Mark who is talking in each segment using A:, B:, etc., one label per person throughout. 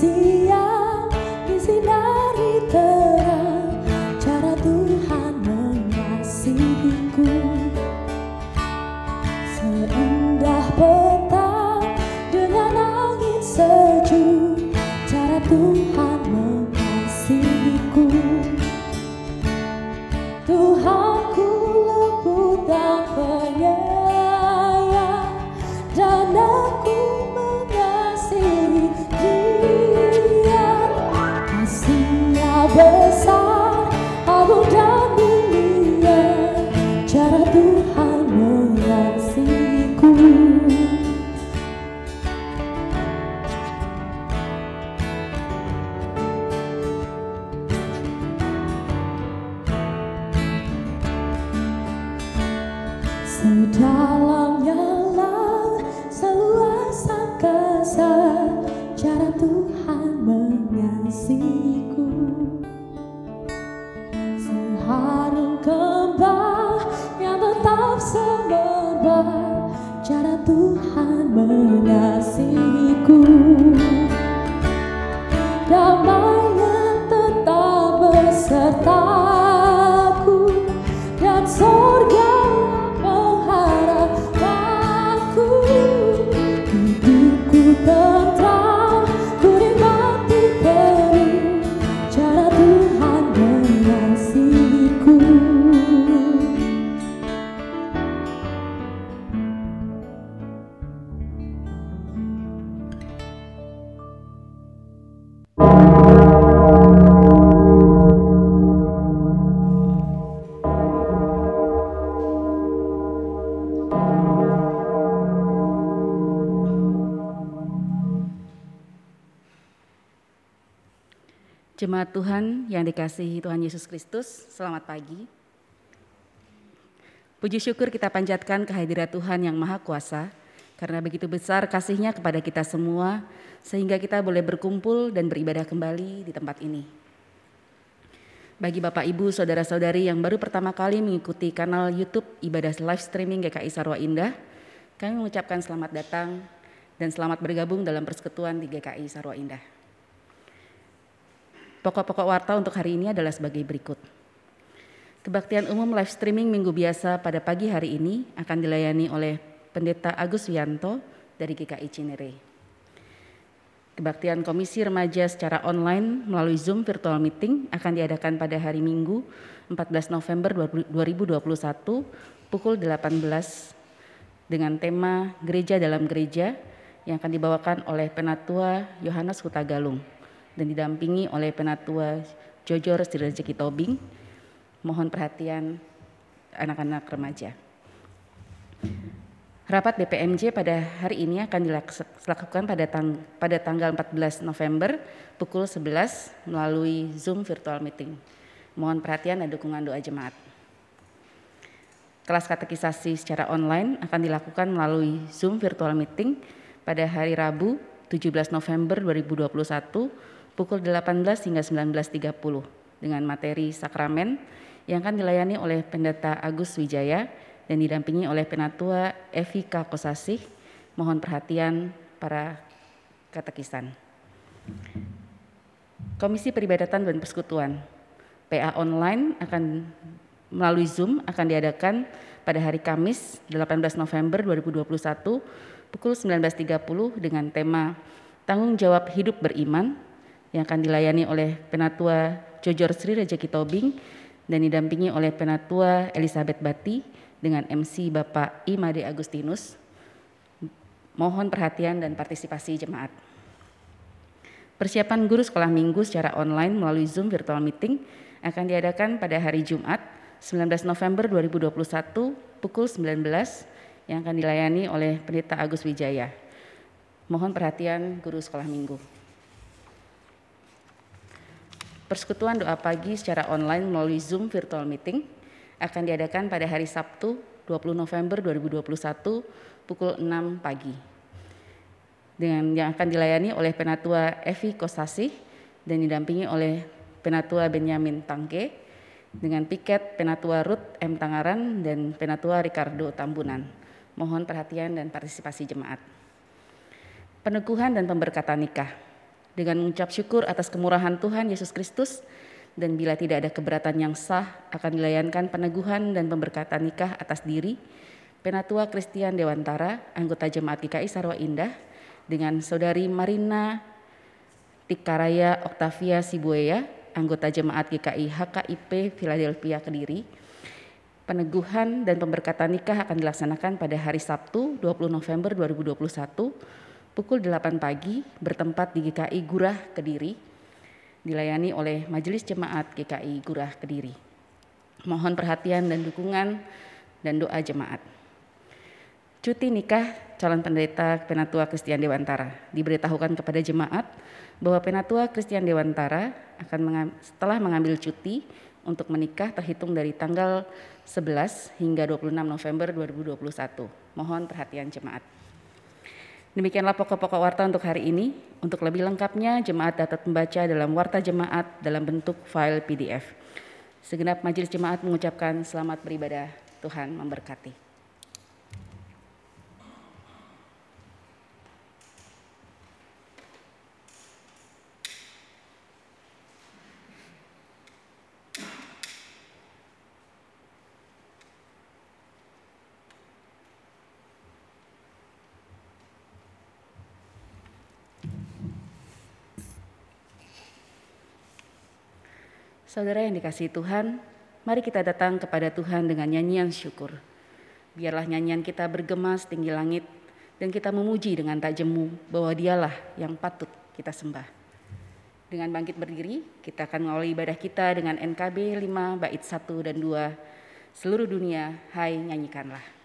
A: see.
B: Jemaat Tuhan yang dikasihi Tuhan Yesus Kristus, selamat pagi. Puji syukur kita panjatkan kehadirat Tuhan yang Maha Kuasa, karena begitu besar kasihnya kepada kita semua, sehingga kita boleh berkumpul dan beribadah kembali di tempat ini. Bagi Bapak Ibu, Saudara-saudari yang baru pertama kali mengikuti kanal YouTube Ibadah Live Streaming GKI Sarwa Indah, kami mengucapkan selamat datang dan selamat bergabung dalam persekutuan di GKI Sarwa Indah. Pokok-pokok warta untuk hari ini adalah sebagai berikut. Kebaktian umum live streaming minggu biasa pada pagi hari ini akan dilayani oleh Pendeta Agus Wianto dari GKI Cinere. Kebaktian Komisi Remaja secara online melalui Zoom virtual meeting akan diadakan pada hari Minggu 14 November 2021 pukul 18 dengan tema Gereja dalam Gereja yang akan dibawakan oleh Penatua Yohanes Hutagalung dan didampingi oleh Penatua Jojor Sirajeki Tobing. Mohon perhatian anak-anak remaja. Rapat BPMJ pada hari ini akan dilakukan pada, tang pada tanggal 14 November pukul 11 melalui Zoom virtual meeting. Mohon perhatian dan dukungan doa jemaat. Kelas katekisasi secara online akan dilakukan melalui Zoom virtual meeting pada hari Rabu 17 November 2021 pukul 18 hingga 19.30 dengan materi sakramen yang akan dilayani oleh Pendeta Agus Wijaya dan didampingi oleh Penatua Evika Kosasih. Mohon perhatian para katekisan. Komisi Peribadatan dan Persekutuan PA online akan melalui Zoom akan diadakan pada hari Kamis 18 November 2021 pukul 19.30 dengan tema Tanggung Jawab Hidup Beriman yang akan dilayani oleh Penatua Jojor Sri Rejeki Tobing dan didampingi oleh Penatua Elizabeth Bati dengan MC Bapak Imade Agustinus. Mohon perhatian dan partisipasi jemaat. Persiapan guru sekolah minggu secara online melalui Zoom virtual meeting akan diadakan pada hari Jumat 19 November 2021 pukul 19 yang akan dilayani oleh Pendeta Agus Wijaya. Mohon perhatian guru sekolah minggu. Persekutuan doa pagi secara online melalui Zoom virtual meeting akan diadakan pada hari Sabtu 20 November 2021 pukul 6 pagi. Dengan yang akan dilayani oleh Penatua Evi Kosasi dan didampingi oleh Penatua Benyamin Tangke dengan piket Penatua Ruth M. Tangaran dan Penatua Ricardo Tambunan. Mohon perhatian dan partisipasi jemaat. Peneguhan dan pemberkatan nikah dengan mengucap syukur atas kemurahan Tuhan Yesus Kristus dan bila tidak ada keberatan yang sah akan dilayankan peneguhan dan pemberkatan nikah atas diri Penatua Kristian Dewantara, anggota Jemaat GKI Sarwa Indah dengan Saudari Marina Tikaraya Oktavia Sibueya, anggota Jemaat GKI HKIP Philadelphia Kediri. Peneguhan dan pemberkatan nikah akan dilaksanakan pada hari Sabtu 20 November 2021 pukul 8 pagi bertempat di GKI Gurah Kediri dilayani oleh Majelis Jemaat GKI Gurah Kediri. Mohon perhatian dan dukungan dan doa jemaat. Cuti nikah calon pendeta Penatua Kristian Dewantara diberitahukan kepada jemaat bahwa Penatua Kristian Dewantara akan setelah mengambil cuti untuk menikah terhitung dari tanggal 11 hingga 26 November 2021. Mohon perhatian jemaat. Demikianlah pokok-pokok warta untuk hari ini. Untuk lebih lengkapnya, jemaat dapat membaca dalam warta jemaat dalam bentuk file PDF. Segenap majelis jemaat mengucapkan selamat beribadah. Tuhan memberkati. Saudara yang dikasih Tuhan, mari kita datang kepada Tuhan dengan nyanyian syukur. Biarlah nyanyian kita bergema setinggi langit dan kita memuji dengan tak jemu bahwa dialah yang patut kita sembah. Dengan bangkit berdiri, kita akan mengawali ibadah kita dengan NKB 5 bait 1 dan 2. Seluruh dunia, hai nyanyikanlah.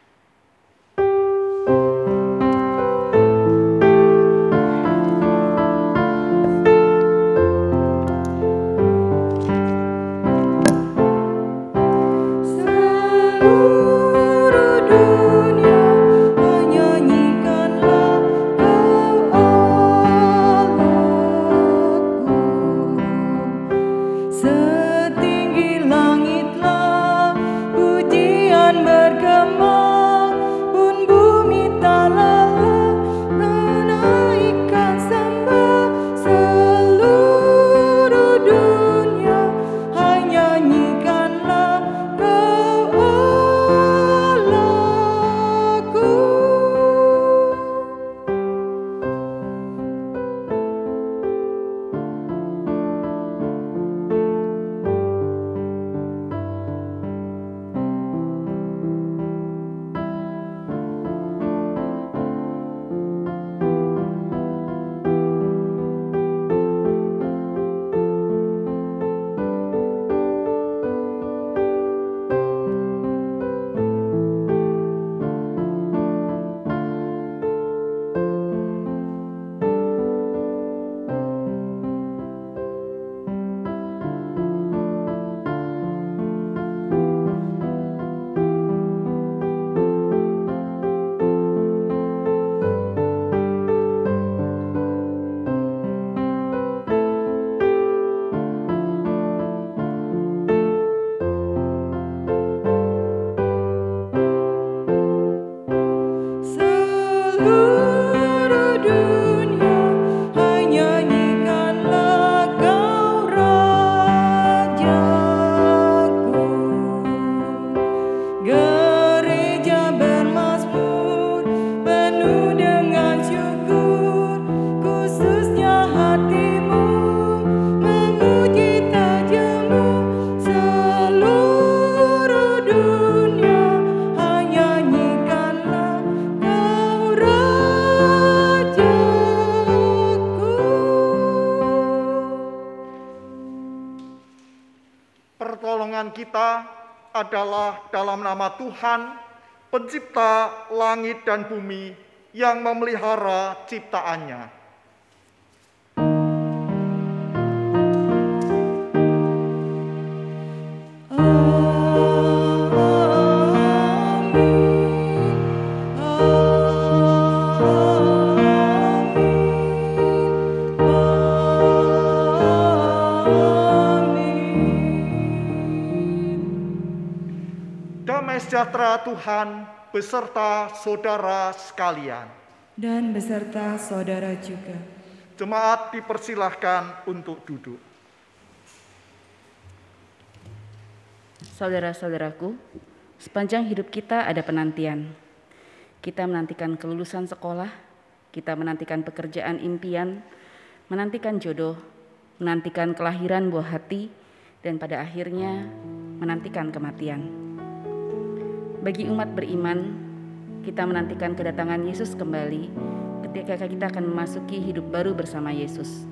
C: Tuhan, pencipta langit dan bumi yang memelihara ciptaannya. Sejahtera Tuhan beserta saudara sekalian.
A: Dan beserta saudara juga.
C: Jemaat dipersilahkan untuk duduk.
B: Saudara-saudaraku, sepanjang hidup kita ada penantian. Kita menantikan kelulusan sekolah, kita menantikan pekerjaan impian, menantikan jodoh, menantikan kelahiran buah hati, dan pada akhirnya menantikan kematian. Bagi umat beriman, kita menantikan kedatangan Yesus kembali ketika kita akan memasuki hidup baru bersama Yesus.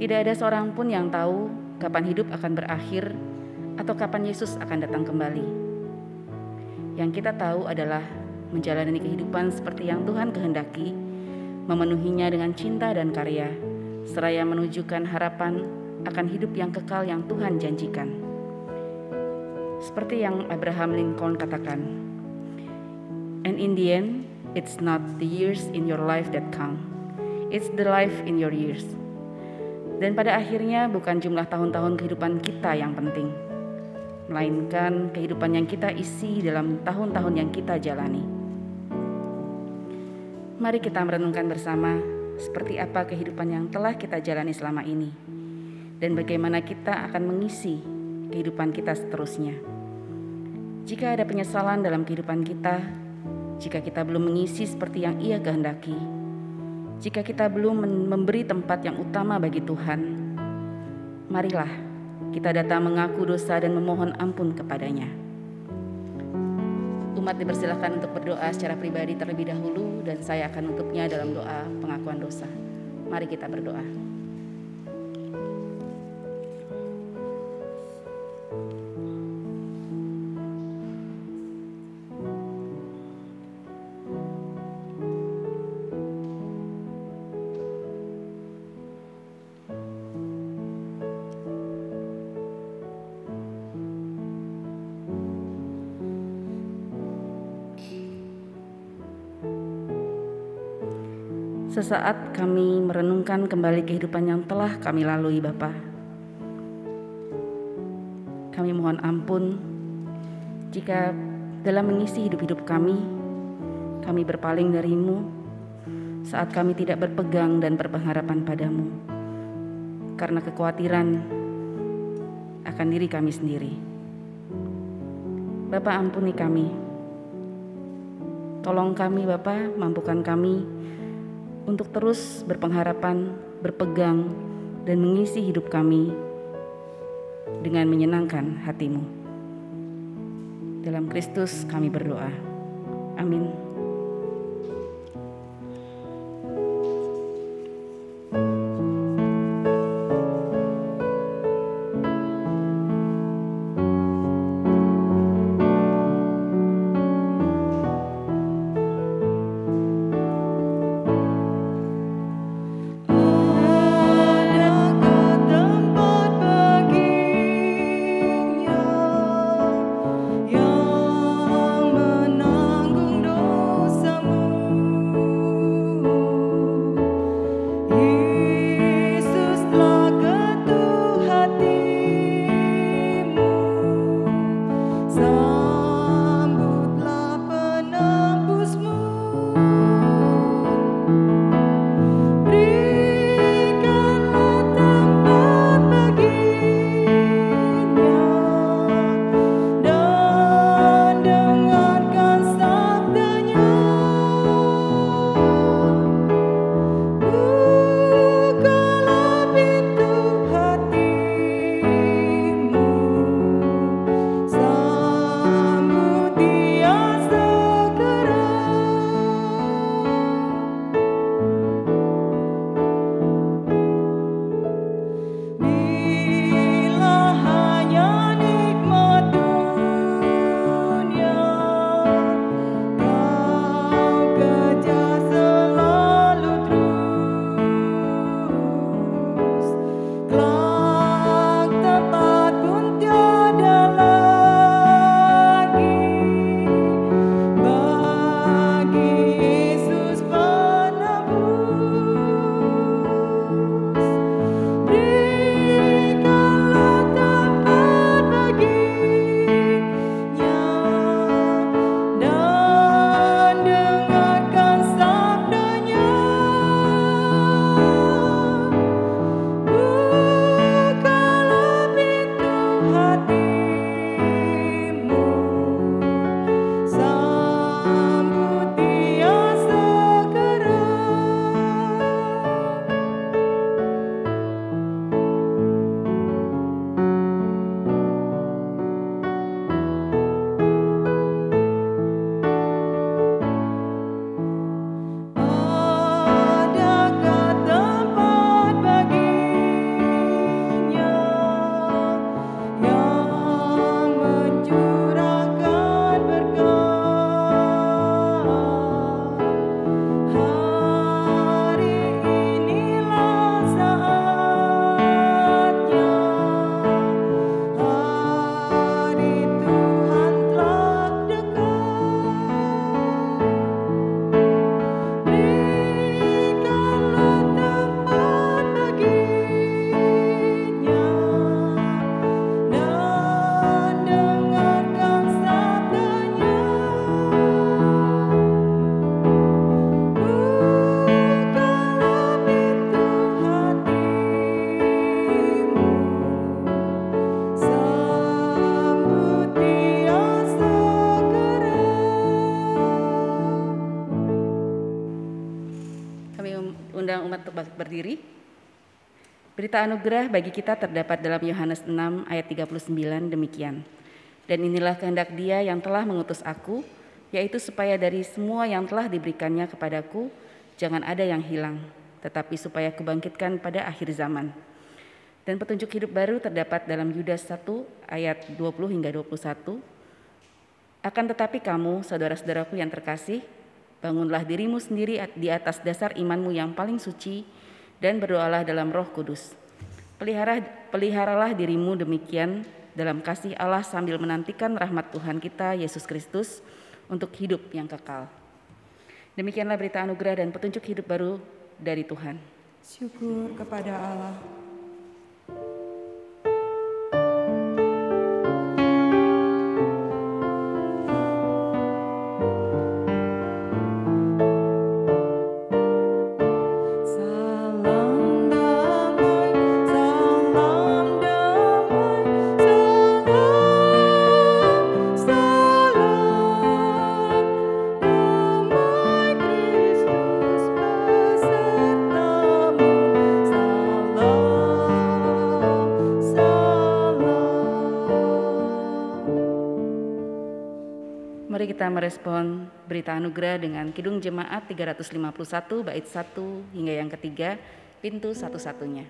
B: Tidak ada seorang pun yang tahu kapan hidup akan berakhir atau kapan Yesus akan datang kembali. Yang kita tahu adalah menjalani kehidupan seperti yang Tuhan kehendaki, memenuhinya dengan cinta dan karya, seraya menunjukkan harapan akan hidup yang kekal yang Tuhan janjikan. Seperti yang Abraham Lincoln katakan, And in the end, it's not the years in your life that count, it's the life in your years. Dan pada akhirnya bukan jumlah tahun-tahun kehidupan kita yang penting, melainkan kehidupan yang kita isi dalam tahun-tahun yang kita jalani. Mari kita merenungkan bersama seperti apa kehidupan yang telah kita jalani selama ini dan bagaimana kita akan mengisi kehidupan kita seterusnya. Jika ada penyesalan dalam kehidupan kita, jika kita belum mengisi seperti yang Ia kehendaki, jika kita belum memberi tempat yang utama bagi Tuhan, marilah kita datang mengaku dosa dan memohon ampun kepadanya. Umat dipersilahkan untuk berdoa secara pribadi terlebih dahulu dan saya akan tutupnya dalam doa pengakuan dosa. Mari kita berdoa. Sesaat kami merenungkan kembali kehidupan yang telah kami lalui Bapa. Kami mohon ampun jika dalam mengisi hidup-hidup kami, kami berpaling darimu saat kami tidak berpegang dan berpengharapan padamu. Karena kekhawatiran akan diri kami sendiri. Bapak ampuni kami. Tolong kami Bapak, mampukan kami untuk terus berpengharapan, berpegang, dan mengisi hidup kami dengan menyenangkan hatimu. Dalam Kristus kami berdoa. Amin.
D: Berita anugerah bagi kita terdapat dalam Yohanes 6 ayat 39 demikian. Dan inilah kehendak dia yang telah mengutus aku, yaitu supaya dari semua yang telah diberikannya kepadaku, jangan ada yang hilang, tetapi supaya kubangkitkan pada akhir zaman. Dan petunjuk hidup baru terdapat dalam Yudas 1 ayat 20 hingga 21. Akan tetapi kamu, saudara-saudaraku yang terkasih, bangunlah dirimu sendiri di atas dasar imanmu yang paling suci, dan berdoalah dalam roh kudus. Pelihara, peliharalah dirimu demikian dalam kasih Allah sambil menantikan rahmat Tuhan kita Yesus Kristus untuk hidup yang kekal. Demikianlah berita anugerah dan petunjuk hidup baru dari Tuhan.
B: Syukur kepada Allah.
D: Merespon berita anugerah dengan Kidung Jemaat 351 bait 1 hingga yang ketiga, pintu satu-satunya.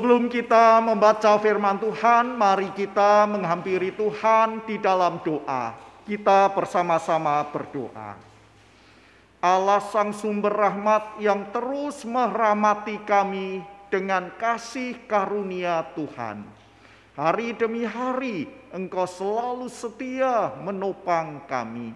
C: Sebelum kita membaca firman Tuhan, mari kita menghampiri Tuhan di dalam doa. Kita bersama-sama berdoa. Allah Sang Sumber Rahmat yang terus merahmati kami dengan kasih karunia Tuhan. Hari demi hari Engkau selalu setia menopang kami.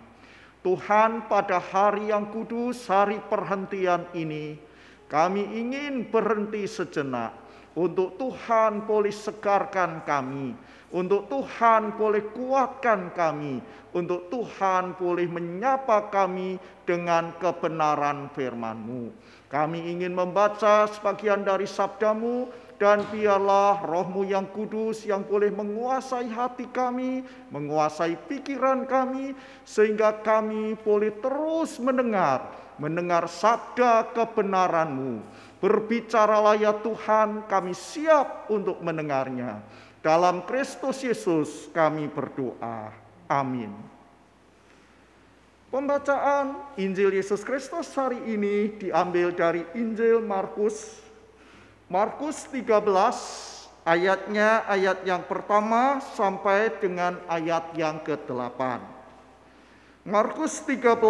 C: Tuhan pada hari yang kudus, hari perhentian ini, kami ingin berhenti sejenak untuk Tuhan boleh segarkan kami, untuk Tuhan boleh kuatkan kami, untuk Tuhan boleh menyapa kami dengan kebenaran firman-Mu. Kami ingin membaca sebagian dari sabdamu, dan biarlah rohmu yang kudus yang boleh menguasai hati kami, menguasai pikiran kami, sehingga kami boleh terus mendengar, mendengar sabda kebenaranmu. Berbicaralah ya Tuhan, kami siap untuk mendengarnya. Dalam Kristus Yesus kami berdoa. Amin. Pembacaan Injil Yesus Kristus hari ini diambil dari Injil Markus. Markus 13 ayatnya ayat yang pertama sampai dengan ayat yang ke-8. Markus 13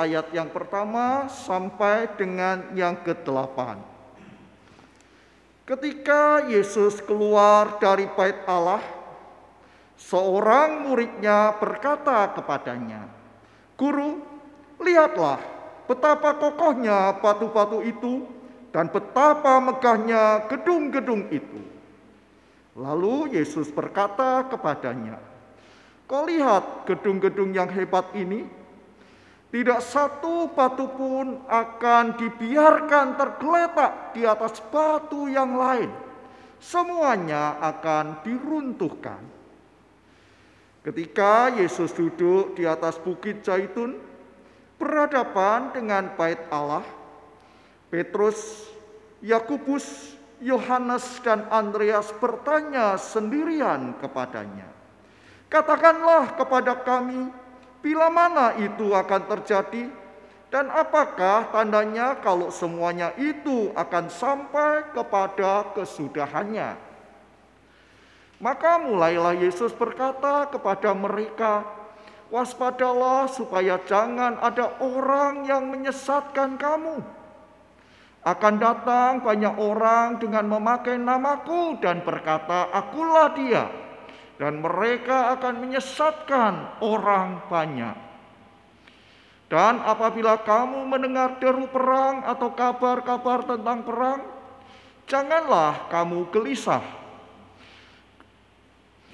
C: ayat yang pertama sampai dengan yang ke-8. Ketika Yesus keluar dari bait Allah, seorang muridnya berkata kepadanya, Guru, lihatlah betapa kokohnya batu-batu itu dan betapa megahnya gedung-gedung itu. Lalu Yesus berkata kepadanya, Kau lihat gedung-gedung yang hebat ini? Tidak satu batu pun akan dibiarkan tergeletak di atas batu yang lain. Semuanya akan diruntuhkan. Ketika Yesus duduk di atas bukit Zaitun, berhadapan dengan bait Allah, Petrus, Yakubus, Yohanes dan Andreas bertanya sendirian kepadanya, "Katakanlah kepada kami, bila mana itu akan terjadi dan apakah tandanya kalau semuanya itu akan sampai kepada kesudahannya?" Maka mulailah Yesus berkata kepada mereka, "Waspadalah supaya jangan ada orang yang menyesatkan kamu." Akan datang banyak orang dengan memakai namaku dan berkata, "Akulah Dia." Dan mereka akan menyesatkan orang banyak. Dan apabila kamu mendengar deru perang atau kabar-kabar tentang perang, janganlah kamu gelisah.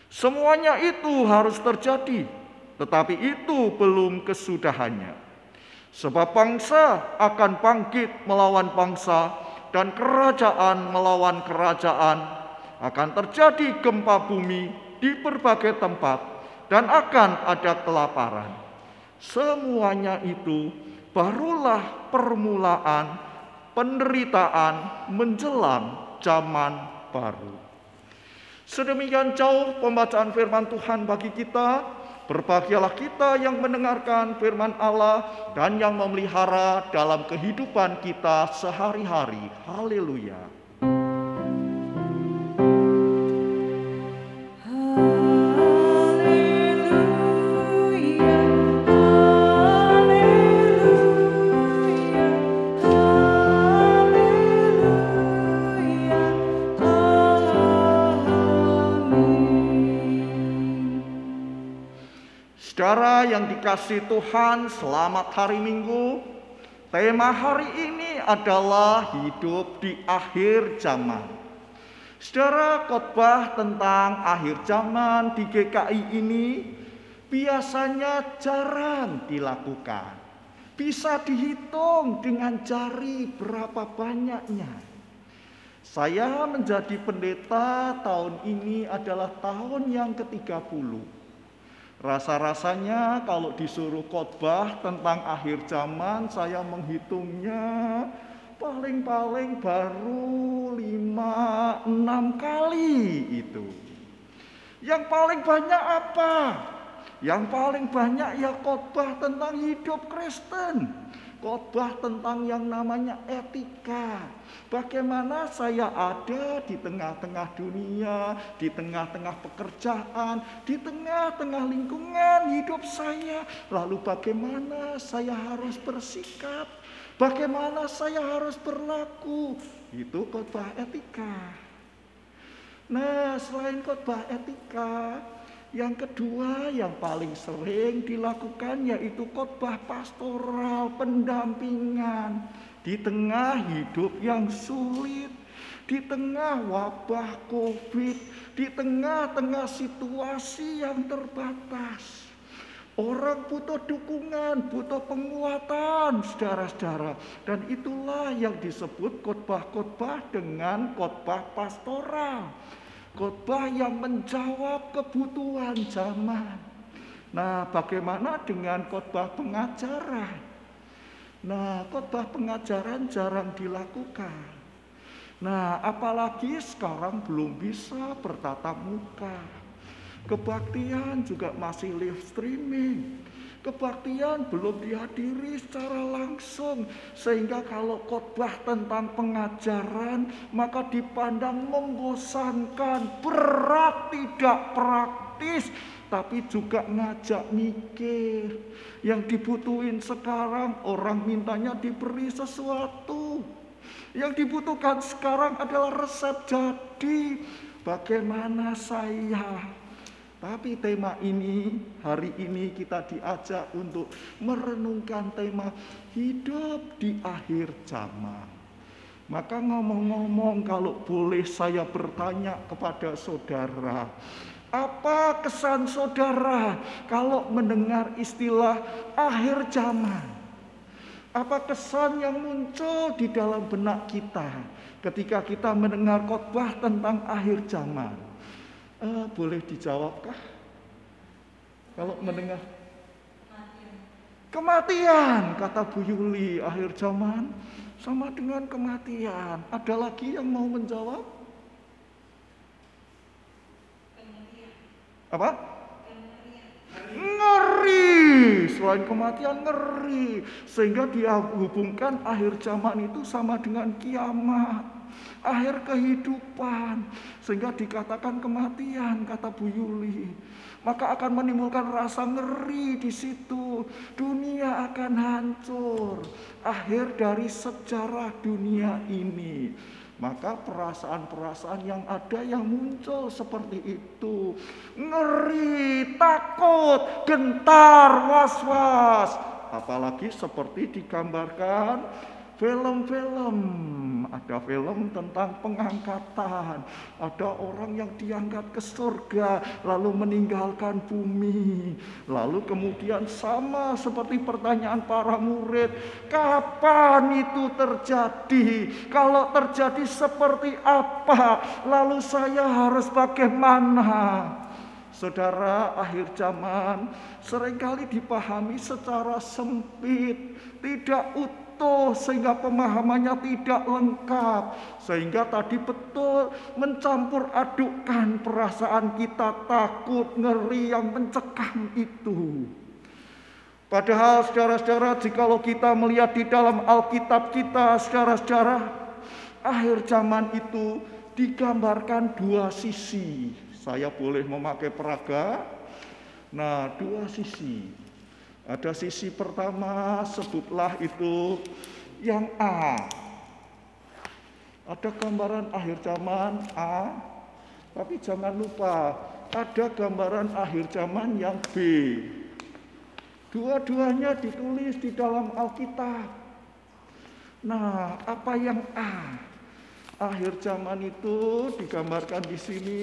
C: Semuanya itu harus terjadi, tetapi itu belum kesudahannya. Sebab bangsa akan bangkit melawan bangsa dan kerajaan melawan kerajaan. Akan terjadi gempa bumi di berbagai tempat dan akan ada kelaparan. Semuanya itu barulah permulaan penderitaan menjelang zaman baru. Sedemikian jauh pembacaan firman Tuhan bagi kita. Berbahagialah kita yang mendengarkan firman Allah dan yang memelihara dalam kehidupan kita sehari-hari. Haleluya. Saudara yang dikasih Tuhan, selamat hari Minggu. Tema hari ini adalah hidup di akhir zaman. Saudara, khotbah tentang akhir zaman di GKI ini biasanya jarang dilakukan. Bisa dihitung dengan jari berapa banyaknya. Saya menjadi pendeta tahun ini adalah tahun yang ke-30. Rasa-rasanya kalau disuruh khotbah tentang akhir zaman saya menghitungnya paling-paling baru lima enam kali itu. Yang paling banyak apa? Yang paling banyak ya khotbah tentang hidup Kristen. Khotbah tentang yang namanya etika. Bagaimana saya ada di tengah-tengah dunia, di tengah-tengah pekerjaan, di tengah-tengah lingkungan hidup saya. Lalu bagaimana saya harus bersikap? Bagaimana saya harus berlaku? Itu khotbah etika. Nah, selain khotbah etika, yang kedua yang paling sering dilakukan yaitu khotbah pastoral pendampingan di tengah hidup yang sulit, di tengah wabah Covid, di tengah-tengah situasi yang terbatas. Orang butuh dukungan, butuh penguatan, saudara-saudara. Dan itulah yang disebut khotbah-khotbah dengan khotbah pastoral. Khotbah yang menjawab kebutuhan zaman. Nah, bagaimana dengan khotbah pengajaran? Nah, khotbah pengajaran jarang dilakukan. Nah, apalagi sekarang belum bisa bertatap muka. Kebaktian juga masih live streaming. Kebaktian belum dihadiri secara langsung sehingga kalau khotbah tentang pengajaran maka dipandang membosankan, berat tidak praktis tapi juga ngajak mikir. Yang dibutuhin sekarang orang mintanya diberi sesuatu. Yang dibutuhkan sekarang adalah resep jadi. Bagaimana saya tapi tema ini, hari ini kita diajak untuk merenungkan tema hidup di akhir zaman. Maka ngomong-ngomong kalau boleh saya bertanya kepada saudara, apa kesan saudara kalau mendengar istilah akhir zaman? Apa kesan yang muncul di dalam benak kita ketika kita mendengar khotbah tentang akhir zaman? Eh, boleh dijawabkah? Kalau mendengar kematian, kata Bu Yuli, akhir zaman sama dengan kematian. Ada lagi yang mau menjawab? Apa? Ngeri, selain kematian ngeri, sehingga dia hubungkan akhir zaman itu sama dengan kiamat akhir kehidupan sehingga dikatakan kematian kata Bu Yuli. Maka akan menimbulkan rasa ngeri di situ. Dunia akan hancur. Akhir dari sejarah dunia ini. Maka perasaan-perasaan yang ada yang muncul seperti itu. Ngeri, takut, gentar, was-was. Apalagi seperti digambarkan film-film. Ada film tentang pengangkatan. Ada orang yang diangkat ke surga lalu meninggalkan bumi. Lalu kemudian sama seperti pertanyaan para murid kapan itu terjadi? Kalau terjadi seperti apa? Lalu saya harus bagaimana? Saudara, akhir zaman sering kali dipahami secara sempit, tidak utuh utuh sehingga pemahamannya tidak lengkap. Sehingga tadi betul mencampur adukkan perasaan kita takut ngeri yang mencekam itu. Padahal saudara-saudara jikalau kita melihat di dalam Alkitab kita saudara-saudara akhir zaman itu digambarkan dua sisi. Saya boleh memakai peraga? Nah dua sisi ada sisi pertama, sebutlah itu yang A. Ada gambaran akhir zaman A, tapi jangan lupa ada gambaran akhir zaman yang B. Dua-duanya ditulis di dalam Alkitab. Nah, apa yang A? Akhir zaman itu digambarkan di sini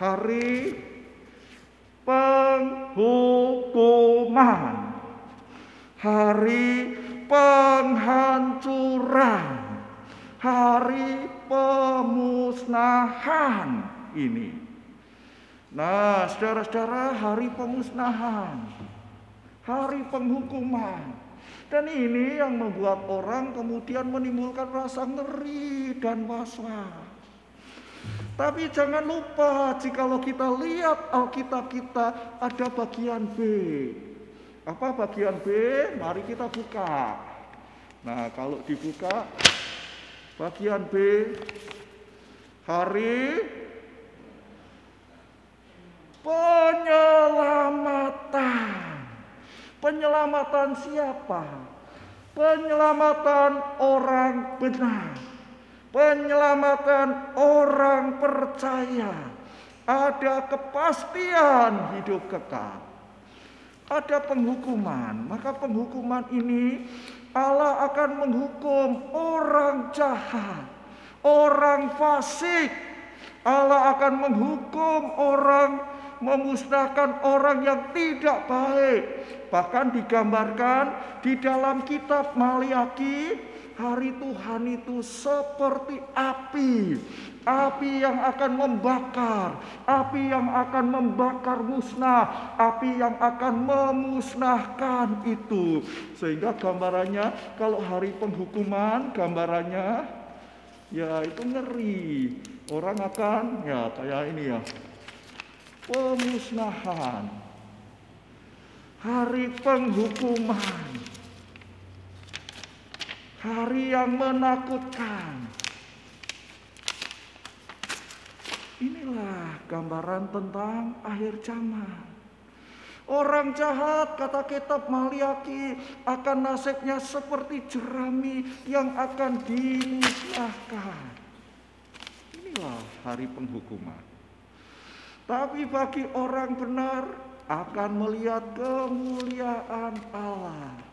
C: hari penghukuman, hari penghancuran, hari pemusnahan ini. Nah, saudara-saudara, hari pemusnahan, hari penghukuman. Dan ini yang membuat orang kemudian menimbulkan rasa ngeri dan was-was. Tapi jangan lupa jikalau kita lihat Alkitab kita ada bagian B. Apa bagian B? Mari kita buka. Nah, kalau dibuka bagian B hari penyelamatan. Penyelamatan siapa? Penyelamatan orang benar penyelamatan orang percaya, ada kepastian hidup kekal, ada penghukuman. Maka penghukuman ini Allah akan menghukum orang jahat, orang fasik, Allah akan menghukum orang, memusnahkan orang yang tidak baik. Bahkan digambarkan di dalam kitab Maliaki, hari Tuhan itu seperti api. Api yang akan membakar, api yang akan membakar musnah, api yang akan memusnahkan itu. Sehingga gambarannya kalau hari penghukuman gambarannya ya itu ngeri. Orang akan ya kayak ini ya. Pemusnahan. Hari penghukuman. Hari yang menakutkan. Inilah gambaran tentang akhir zaman. Orang jahat, kata kitab Maliaki, akan nasibnya seperti jerami yang akan dimusnahkan. Inilah hari penghukuman. Tapi bagi orang benar akan melihat kemuliaan Allah.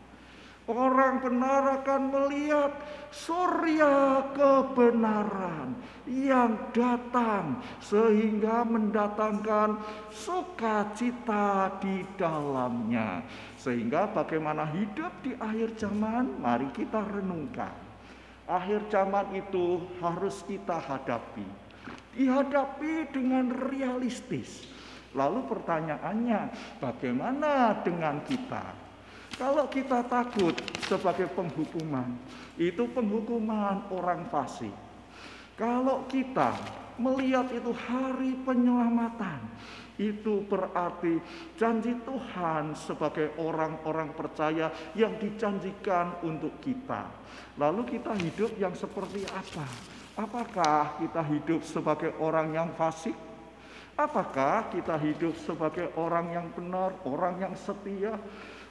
C: Orang benar akan melihat surya kebenaran yang datang sehingga mendatangkan sukacita di dalamnya. Sehingga bagaimana hidup di akhir zaman, mari kita renungkan. Akhir zaman itu harus kita hadapi. Dihadapi dengan realistis. Lalu pertanyaannya, bagaimana dengan kita? Kalau kita takut sebagai penghukuman, itu penghukuman orang fasik. Kalau kita melihat itu hari penyelamatan, itu berarti janji Tuhan sebagai orang-orang percaya yang dijanjikan untuk kita. Lalu kita hidup yang seperti apa? Apakah kita hidup sebagai orang yang fasik? Apakah kita hidup sebagai orang yang benar, orang yang setia,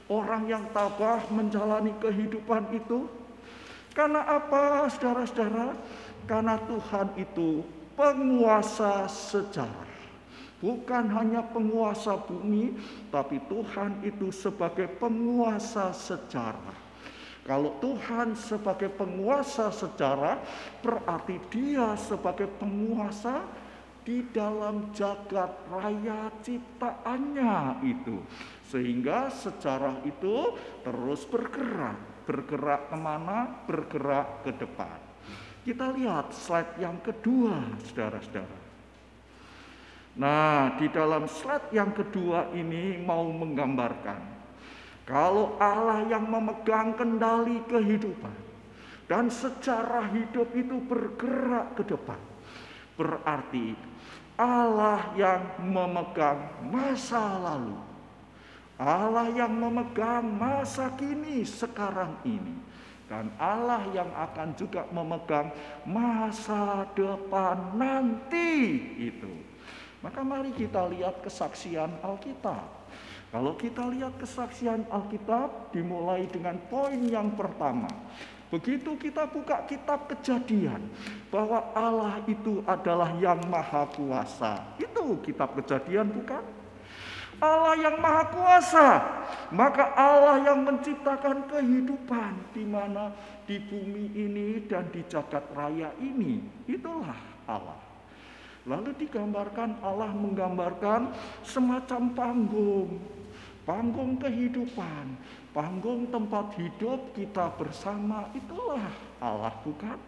C: orang yang tabah menjalani kehidupan itu? Karena apa, saudara-saudara? Karena Tuhan itu penguasa sejarah. Bukan hanya penguasa bumi, tapi Tuhan itu sebagai penguasa sejarah. Kalau Tuhan sebagai penguasa sejarah, berarti Dia sebagai penguasa di dalam jagat raya ciptaannya itu. Sehingga sejarah itu terus bergerak. Bergerak ke mana? Bergerak ke depan. Kita lihat slide yang kedua, saudara-saudara. Nah, di dalam slide yang kedua ini mau menggambarkan kalau Allah yang memegang kendali kehidupan dan secara hidup itu bergerak ke depan, berarti Allah yang memegang masa lalu, Allah yang memegang masa kini sekarang ini, dan Allah yang akan juga memegang masa depan nanti itu. Maka mari kita lihat kesaksian Alkitab. Kalau kita lihat kesaksian Alkitab dimulai dengan poin yang pertama. Begitu kita buka kitab kejadian bahwa Allah itu adalah yang maha kuasa. Itu kitab kejadian bukan? Allah yang maha kuasa. Maka Allah yang menciptakan kehidupan di mana di bumi ini dan di jagat raya ini. Itulah Allah. Lalu digambarkan Allah menggambarkan semacam panggung. Panggung kehidupan, panggung tempat hidup kita bersama itulah Allah bukan?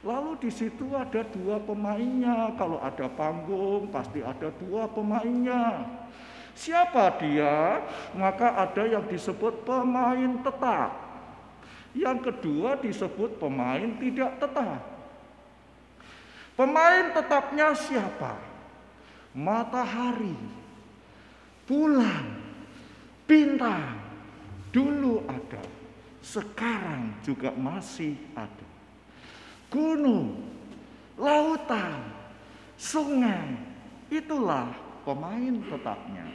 C: Lalu di situ ada dua pemainnya. Kalau ada panggung pasti ada dua pemainnya. Siapa dia? Maka ada yang disebut pemain tetap. Yang kedua disebut pemain tidak tetap. Pemain tetapnya siapa? Matahari, bulan, bintang. Dulu ada, sekarang juga masih ada. Gunung, lautan, sungai, itulah pemain tetapnya.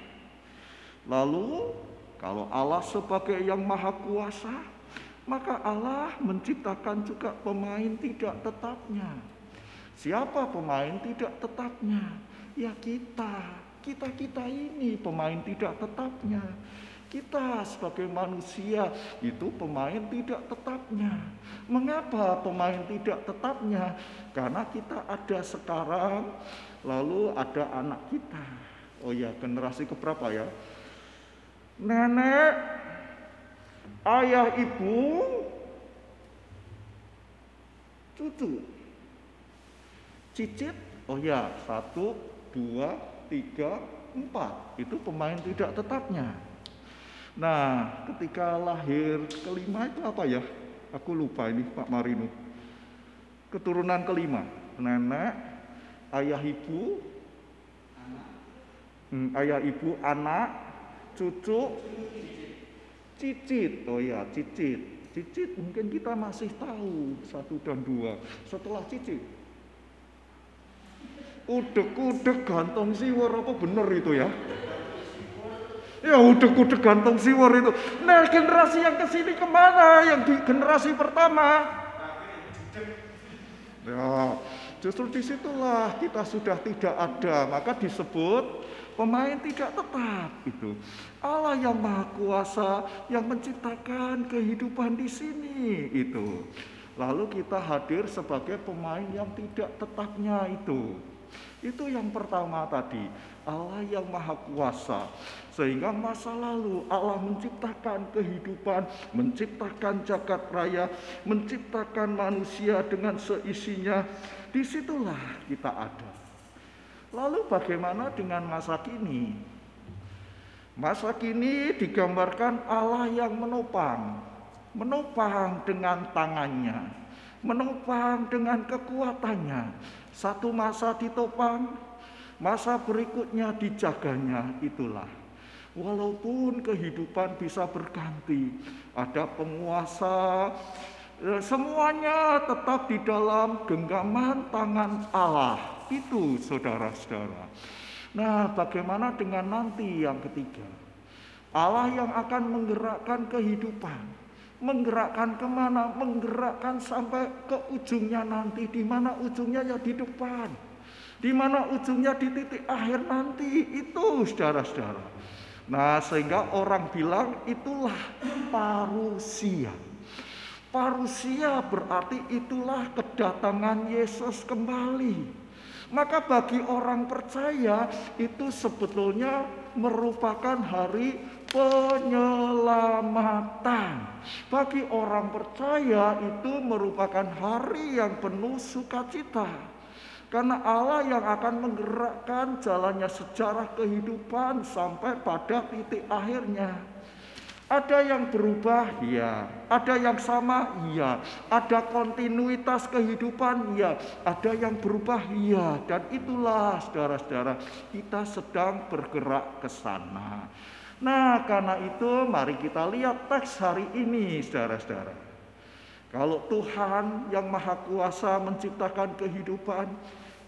C: Lalu, kalau Allah sebagai yang maha kuasa, maka Allah menciptakan juga pemain tidak tetapnya. Siapa pemain tidak tetapnya? Ya kita, kita-kita ini pemain tidak tetapnya. Kita sebagai manusia itu pemain tidak tetapnya. Mengapa pemain tidak tetapnya? Karena kita ada sekarang, lalu ada anak kita. Oh ya, generasi keberapa ya? Nenek, ayah ibu, cucu, cicit, oh ya, satu, dua, tiga, empat. Itu pemain tidak tetapnya. Nah, ketika lahir kelima itu apa ya? Aku lupa ini Pak Marino. Keturunan kelima, nenek, ayah ibu, hmm, ayah ibu, anak, cucu, cicit. Oh ya, cicit. Cicit mungkin kita masih tahu satu dan dua. Setelah cicit, udek-udek gantong siwar apa bener itu ya? Ya udek-udek gantong siwar itu. Nah generasi yang ke sini ke mana? Yang di generasi pertama? Ya justru di situlah kita sudah tidak ada. Maka disebut pemain tidak tetap itu. Allah yang maha kuasa yang menciptakan kehidupan di sini itu. Lalu kita hadir sebagai pemain yang tidak tetapnya itu. Itu yang pertama tadi, Allah yang maha kuasa. Sehingga masa lalu Allah menciptakan kehidupan, menciptakan jagat raya, menciptakan manusia dengan seisinya. Di situlah kita ada. Lalu bagaimana dengan masa kini? Masa kini digambarkan Allah yang menopang, menopang dengan tangannya, menopang dengan kekuatannya. Satu masa ditopang, masa berikutnya dijaganya itulah. Walaupun kehidupan bisa berganti, ada penguasa, eh, semuanya tetap di dalam genggaman tangan Allah. Itu saudara-saudara. Nah, bagaimana dengan nanti yang ketiga? Allah yang akan menggerakkan kehidupan. Menggerakkan ke mana? Menggerakkan sampai ke ujungnya nanti. Di mana ujungnya ya di depan. Di mana ujungnya di titik akhir nanti. Itu saudara-saudara. Nah, sehingga orang bilang itulah parusia. Parusia berarti itulah kedatangan Yesus kembali. Maka bagi orang percaya itu sebetulnya merupakan hari penyelamatan. Bagi orang percaya itu merupakan hari yang penuh sukacita. Karena Allah yang akan menggerakkan jalannya sejarah kehidupan sampai pada titik akhirnya. Ada yang berubah, ya. Ada yang sama, ya. Ada kontinuitas kehidupan, ya. Ada yang berubah, ya. Dan itulah, saudara-saudara, kita sedang bergerak ke sana. Nah, karena itu, mari kita lihat teks hari ini, saudara-saudara. Kalau Tuhan yang Maha Kuasa menciptakan kehidupan,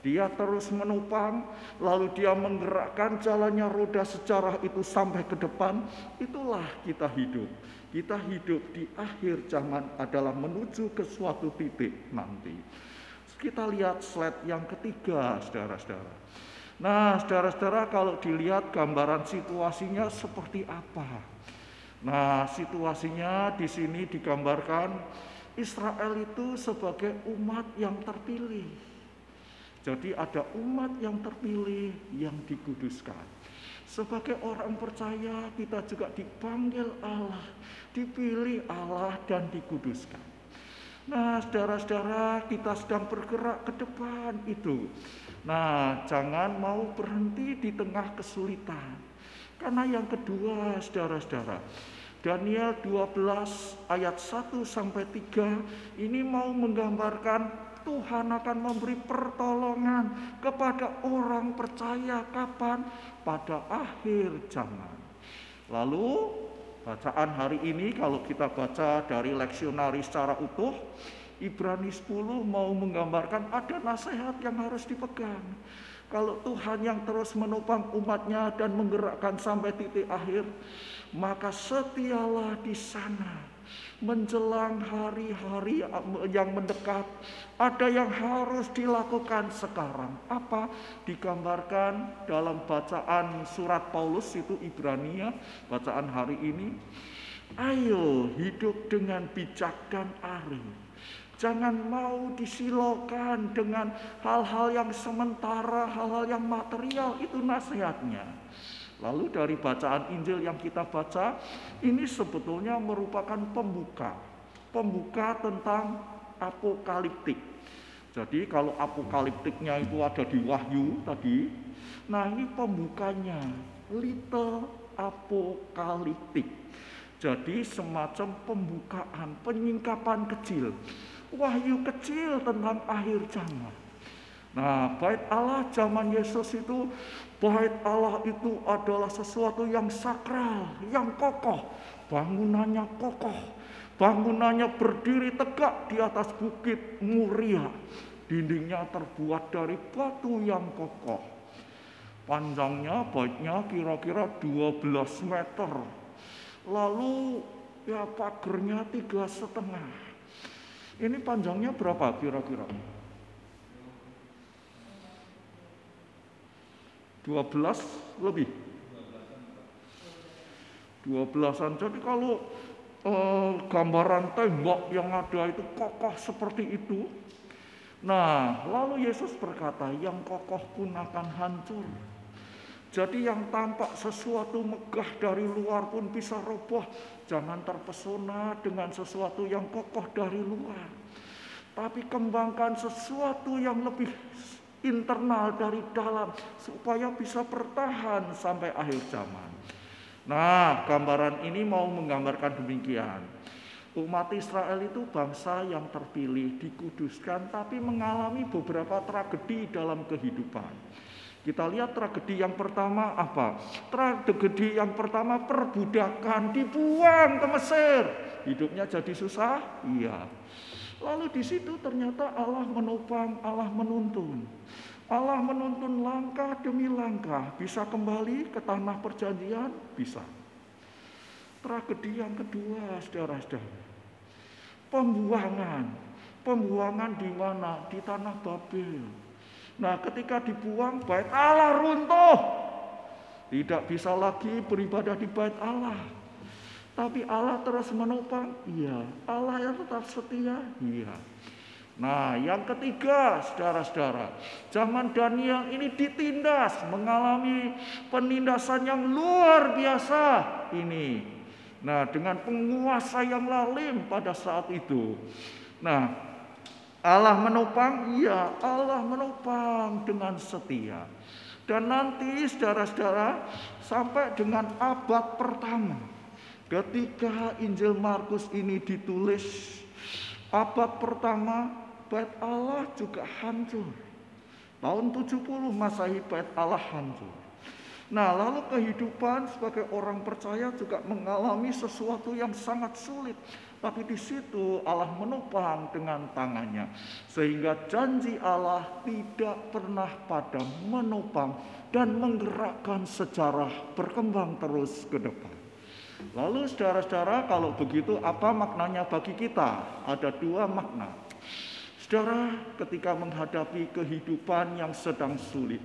C: dia terus menopang, lalu dia menggerakkan jalannya roda sejarah itu sampai ke depan. Itulah kita hidup. Kita hidup di akhir zaman adalah menuju ke suatu titik nanti. Kita lihat slide yang ketiga, saudara-saudara. Nah, saudara-saudara, kalau dilihat gambaran situasinya seperti apa? Nah, situasinya di sini digambarkan Israel itu sebagai umat yang terpilih. Jadi ada umat yang terpilih yang dikuduskan. Sebagai orang percaya kita juga dipanggil Allah, dipilih Allah dan dikuduskan. Nah, saudara-saudara, kita sedang bergerak ke depan itu. Nah, jangan mau berhenti di tengah kesulitan. Karena yang kedua, saudara-saudara, Daniel 12 ayat 1 sampai 3 ini mau menggambarkan Tuhan akan memberi pertolongan kepada orang percaya kapan? Pada akhir zaman. Lalu bacaan hari ini kalau kita baca dari leksionari secara utuh, Ibrani 10 mau menggambarkan ada nasihat yang harus dipegang. Kalau Tuhan yang terus menopang umatnya dan menggerakkan sampai titik akhir, maka setialah di sana menjelang hari-hari yang mendekat, ada yang harus dilakukan sekarang. Apa? Digambarkan dalam bacaan surat Paulus itu Ibrania, bacaan hari ini. Ayo hidup dengan bijak dan arif. Jangan mau disilokan dengan hal-hal yang sementara, hal-hal yang material, itu nasihatnya. Lalu dari bacaan Injil yang kita baca, ini sebetulnya merupakan pembuka. Pembuka tentang apokaliptik. Jadi kalau apokaliptiknya itu ada di Wahyu tadi, nah ini pembukanya, little apokaliptik. Jadi semacam pembukaan, penyingkapan kecil. Wahyu kecil tentang akhir zaman. Nah, bait Allah zaman Yesus itu, bait Allah itu adalah sesuatu yang sakral, yang kokoh. Bangunannya kokoh, bangunannya berdiri tegak di atas bukit muria. Dindingnya terbuat dari batu yang kokoh. Panjangnya baitnya kira-kira 12 meter. Lalu ya pagernya tiga setengah. Ini panjangnya berapa kira-kira? 12 lebih. 12-an. Jadi kalau eh, gambaran tembok yang ada itu kokoh seperti itu. Nah, lalu Yesus berkata, yang kokoh pun akan hancur. Jadi yang tampak sesuatu megah dari luar pun bisa roboh. Jangan terpesona dengan sesuatu yang kokoh dari luar. Tapi kembangkan sesuatu yang lebih internal dari dalam supaya bisa bertahan sampai akhir zaman. Nah, gambaran ini mau menggambarkan demikian. Umat Israel itu bangsa yang terpilih, dikuduskan, tapi mengalami beberapa tragedi dalam kehidupan. Kita lihat tragedi yang pertama apa? Tragedi yang pertama perbudakan, dibuang ke Mesir. Hidupnya jadi susah? Iya. Lalu di situ ternyata Allah menopang, Allah menuntun. Allah menuntun langkah demi langkah, bisa kembali ke tanah perjanjian, bisa. Tragedi yang kedua, saudara-saudara. Pembuangan. Pembuangan di mana? Di tanah Babel. Nah, ketika dibuang, bait Allah runtuh. Tidak bisa lagi beribadah di bait Allah. Tapi Allah terus menopang, iya. Allah yang tetap setia, iya. Nah, yang ketiga, saudara-saudara, zaman Daniel ini ditindas, mengalami penindasan yang luar biasa ini. Nah, dengan penguasa yang lalim pada saat itu. Nah, Allah menopang, iya, Allah menopang dengan setia. Dan nanti saudara-saudara sampai dengan abad pertama ketika Injil Markus ini ditulis abad pertama bait Allah juga hancur. Tahun 70 Masehi bait Allah hancur. Nah, lalu kehidupan sebagai orang percaya juga mengalami sesuatu yang sangat sulit. Tapi di situ Allah menopang dengan tangannya. Sehingga janji Allah tidak pernah padam menopang dan menggerakkan sejarah berkembang terus ke depan. Lalu saudara-saudara kalau begitu apa maknanya bagi kita? Ada dua makna. Saudara ketika menghadapi kehidupan yang sedang sulit.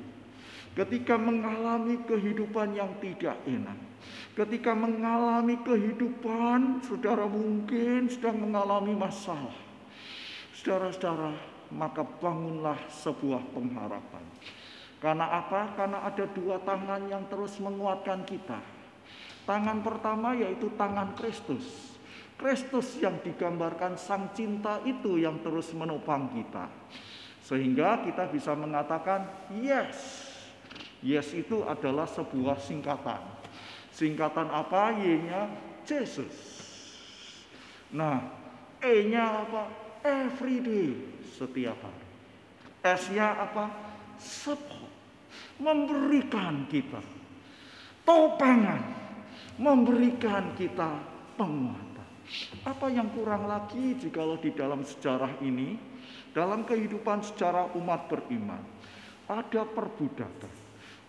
C: Ketika mengalami kehidupan yang tidak enak. Ketika mengalami kehidupan, saudara mungkin sedang mengalami masalah. Saudara-saudara, maka bangunlah sebuah pengharapan. Karena apa? Karena ada dua tangan yang terus menguatkan kita. Tangan pertama yaitu tangan Kristus. Kristus yang digambarkan sang cinta itu yang terus menopang kita. Sehingga kita bisa mengatakan yes. Yes itu adalah sebuah singkatan. Singkatan apa? Y-nya Jesus. Nah, E-nya apa? Everyday, setiap hari. S-nya apa? Support. Memberikan kita topangan, memberikan kita penguatan. Apa yang kurang lagi jikalau di dalam sejarah ini, dalam kehidupan sejarah umat beriman, ada perbudakan.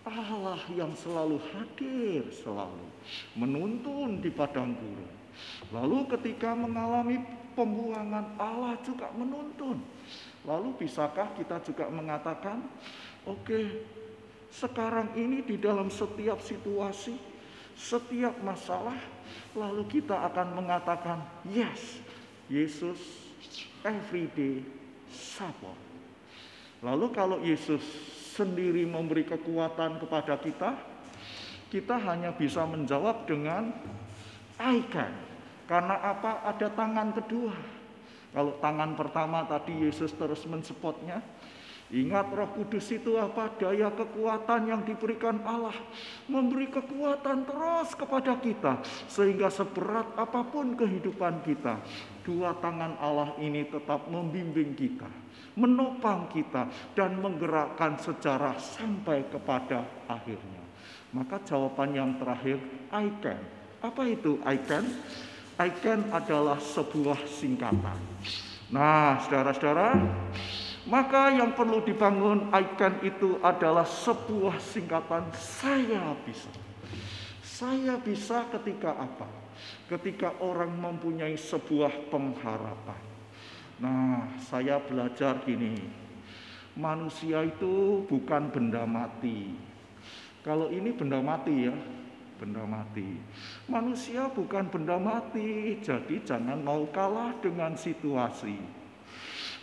C: Allah yang selalu hadir selalu menuntun di padang gurun. Lalu ketika mengalami pembuangan Allah juga menuntun. Lalu bisakah kita juga mengatakan, oke, sekarang ini di dalam setiap situasi, setiap masalah, lalu kita akan mengatakan, yes, Yesus everyday support. Lalu kalau Yesus sendiri memberi kekuatan kepada kita, kita hanya bisa menjawab dengan I can. Karena apa? Ada tangan kedua. Kalau tangan pertama tadi Yesus terus mensupport-nya, Ingat roh kudus itu apa? Daya kekuatan yang diberikan Allah. Memberi kekuatan terus kepada kita. Sehingga seberat apa pun kehidupan kita. Dua tangan Allah ini tetap membimbing kita. Menopang kita. Dan menggerakkan sejarah sampai kepada akhirnya. Maka jawaban yang terakhir, I can. Apa itu I can? I can adalah sebuah singkatan. Nah, saudara-saudara, maka yang perlu dibangun icon itu adalah sebuah singkatan saya bisa. Saya bisa ketika apa? Ketika orang mempunyai sebuah pengharapan. Nah, saya belajar gini. Manusia itu bukan benda mati. Kalau ini benda mati ya, benda mati. Manusia bukan benda mati, jadi jangan mau kalah dengan situasi.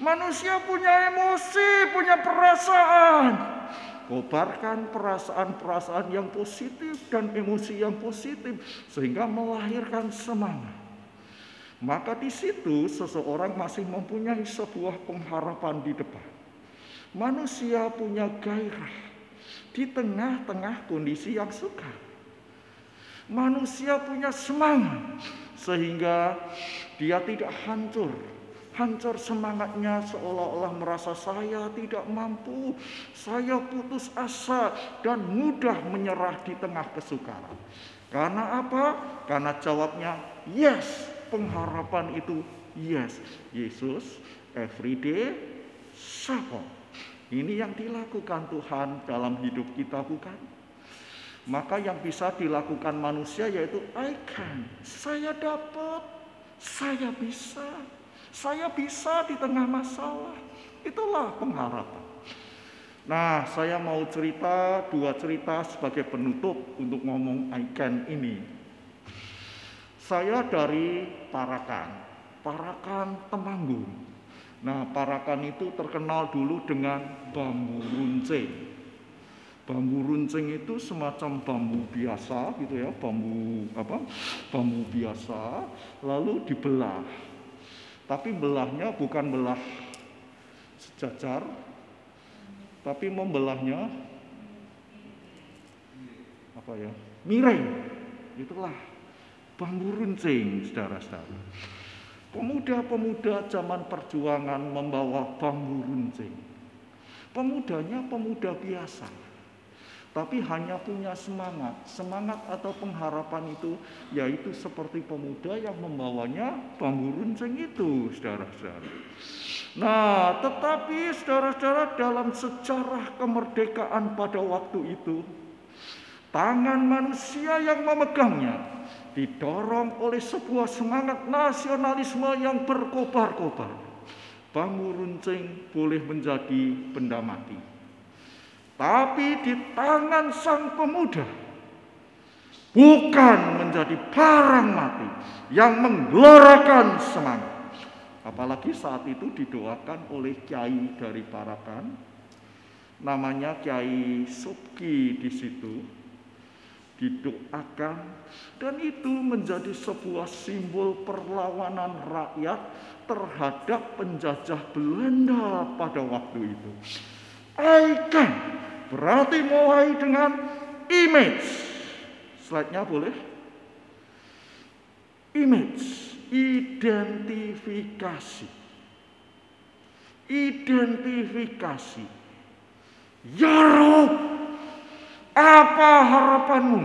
C: Manusia punya emosi, punya perasaan. Kobarkan perasaan-perasaan yang positif dan emosi yang positif sehingga melahirkan semangat. Maka di situ seseorang masih mempunyai sebuah pengharapan di depan. Manusia punya gairah di tengah-tengah kondisi yang sukar. Manusia punya semangat sehingga dia tidak hancur hancur semangatnya seolah-olah merasa saya tidak mampu, saya putus asa dan mudah menyerah di tengah kesukaran. Karena apa? Karena jawabnya yes, pengharapan itu yes. Yesus everyday support. Ini yang dilakukan Tuhan dalam hidup kita bukan? Maka yang bisa dilakukan manusia yaitu I can. Saya dapat, saya bisa. Saya bisa di tengah masalah. Itulah pengharapan. Nah, saya mau cerita dua cerita sebagai penutup untuk ngomong I can ini. Saya dari Parakan, Parakan Temanggung. Nah, Parakan itu terkenal dulu dengan bambu runcing. Bambu runcing itu semacam bambu biasa gitu ya, bambu apa? Bambu biasa lalu dibelah tapi belahnya bukan belah sejajar, tapi membelahnya apa ya? Miring. Itulah bambu runcing, saudara-saudara. Pemuda-pemuda zaman perjuangan membawa bambu runcing. Pemudanya pemuda biasa tapi hanya punya semangat. Semangat atau pengharapan itu yaitu seperti pemuda yang membawanya bambu runcing itu, saudara-saudara. Nah, tetapi saudara-saudara dalam sejarah kemerdekaan pada waktu itu, tangan manusia yang memegangnya didorong oleh sebuah semangat nasionalisme yang berkobar-kobar. Bambu runcing boleh menjadi benda mati tapi di tangan sang pemuda bukan menjadi barang mati yang menggelorakan semangat. Apalagi saat itu didoakan oleh kiai dari Parakan, namanya Kiai Subki di situ, didoakan dan itu menjadi sebuah simbol perlawanan rakyat terhadap penjajah Belanda pada waktu itu. Icon Berarti mulai dengan image. Slide-nya boleh? Image, identifikasi. Identifikasi. Ya Rob, apa harapanmu?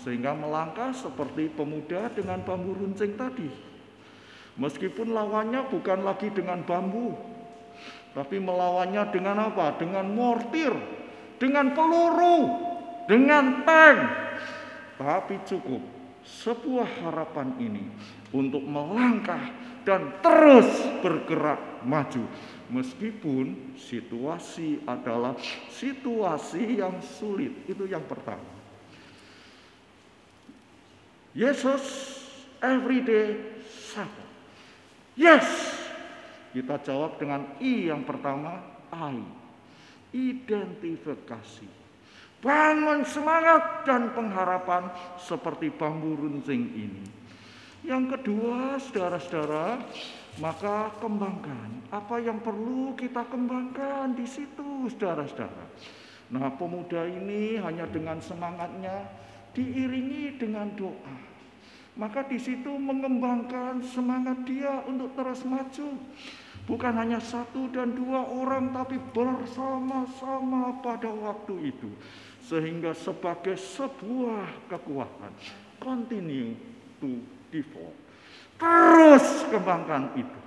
C: Sehingga melangkah seperti pemuda dengan bambu runcing tadi. Meskipun lawannya bukan lagi dengan bambu, tapi melawannya dengan apa? Dengan mortir, dengan peluru, dengan tank. Tapi cukup sebuah harapan ini untuk melangkah dan terus bergerak maju. Meskipun situasi adalah situasi yang sulit, itu yang pertama. Yesus everyday suffer. Yes, kita jawab dengan I yang pertama, I. Identifikasi. Bangun semangat dan pengharapan seperti bambu runcing ini. Yang kedua, saudara-saudara, maka kembangkan apa yang perlu kita kembangkan di situ, saudara-saudara. Nah, pemuda ini hanya dengan semangatnya diiringi dengan doa. Maka di situ mengembangkan semangat dia untuk terus maju. Bukan hanya satu dan dua orang, tapi bersama-sama pada waktu itu. Sehingga sebagai sebuah kekuatan, continue to develop. Terus kembangkan itu.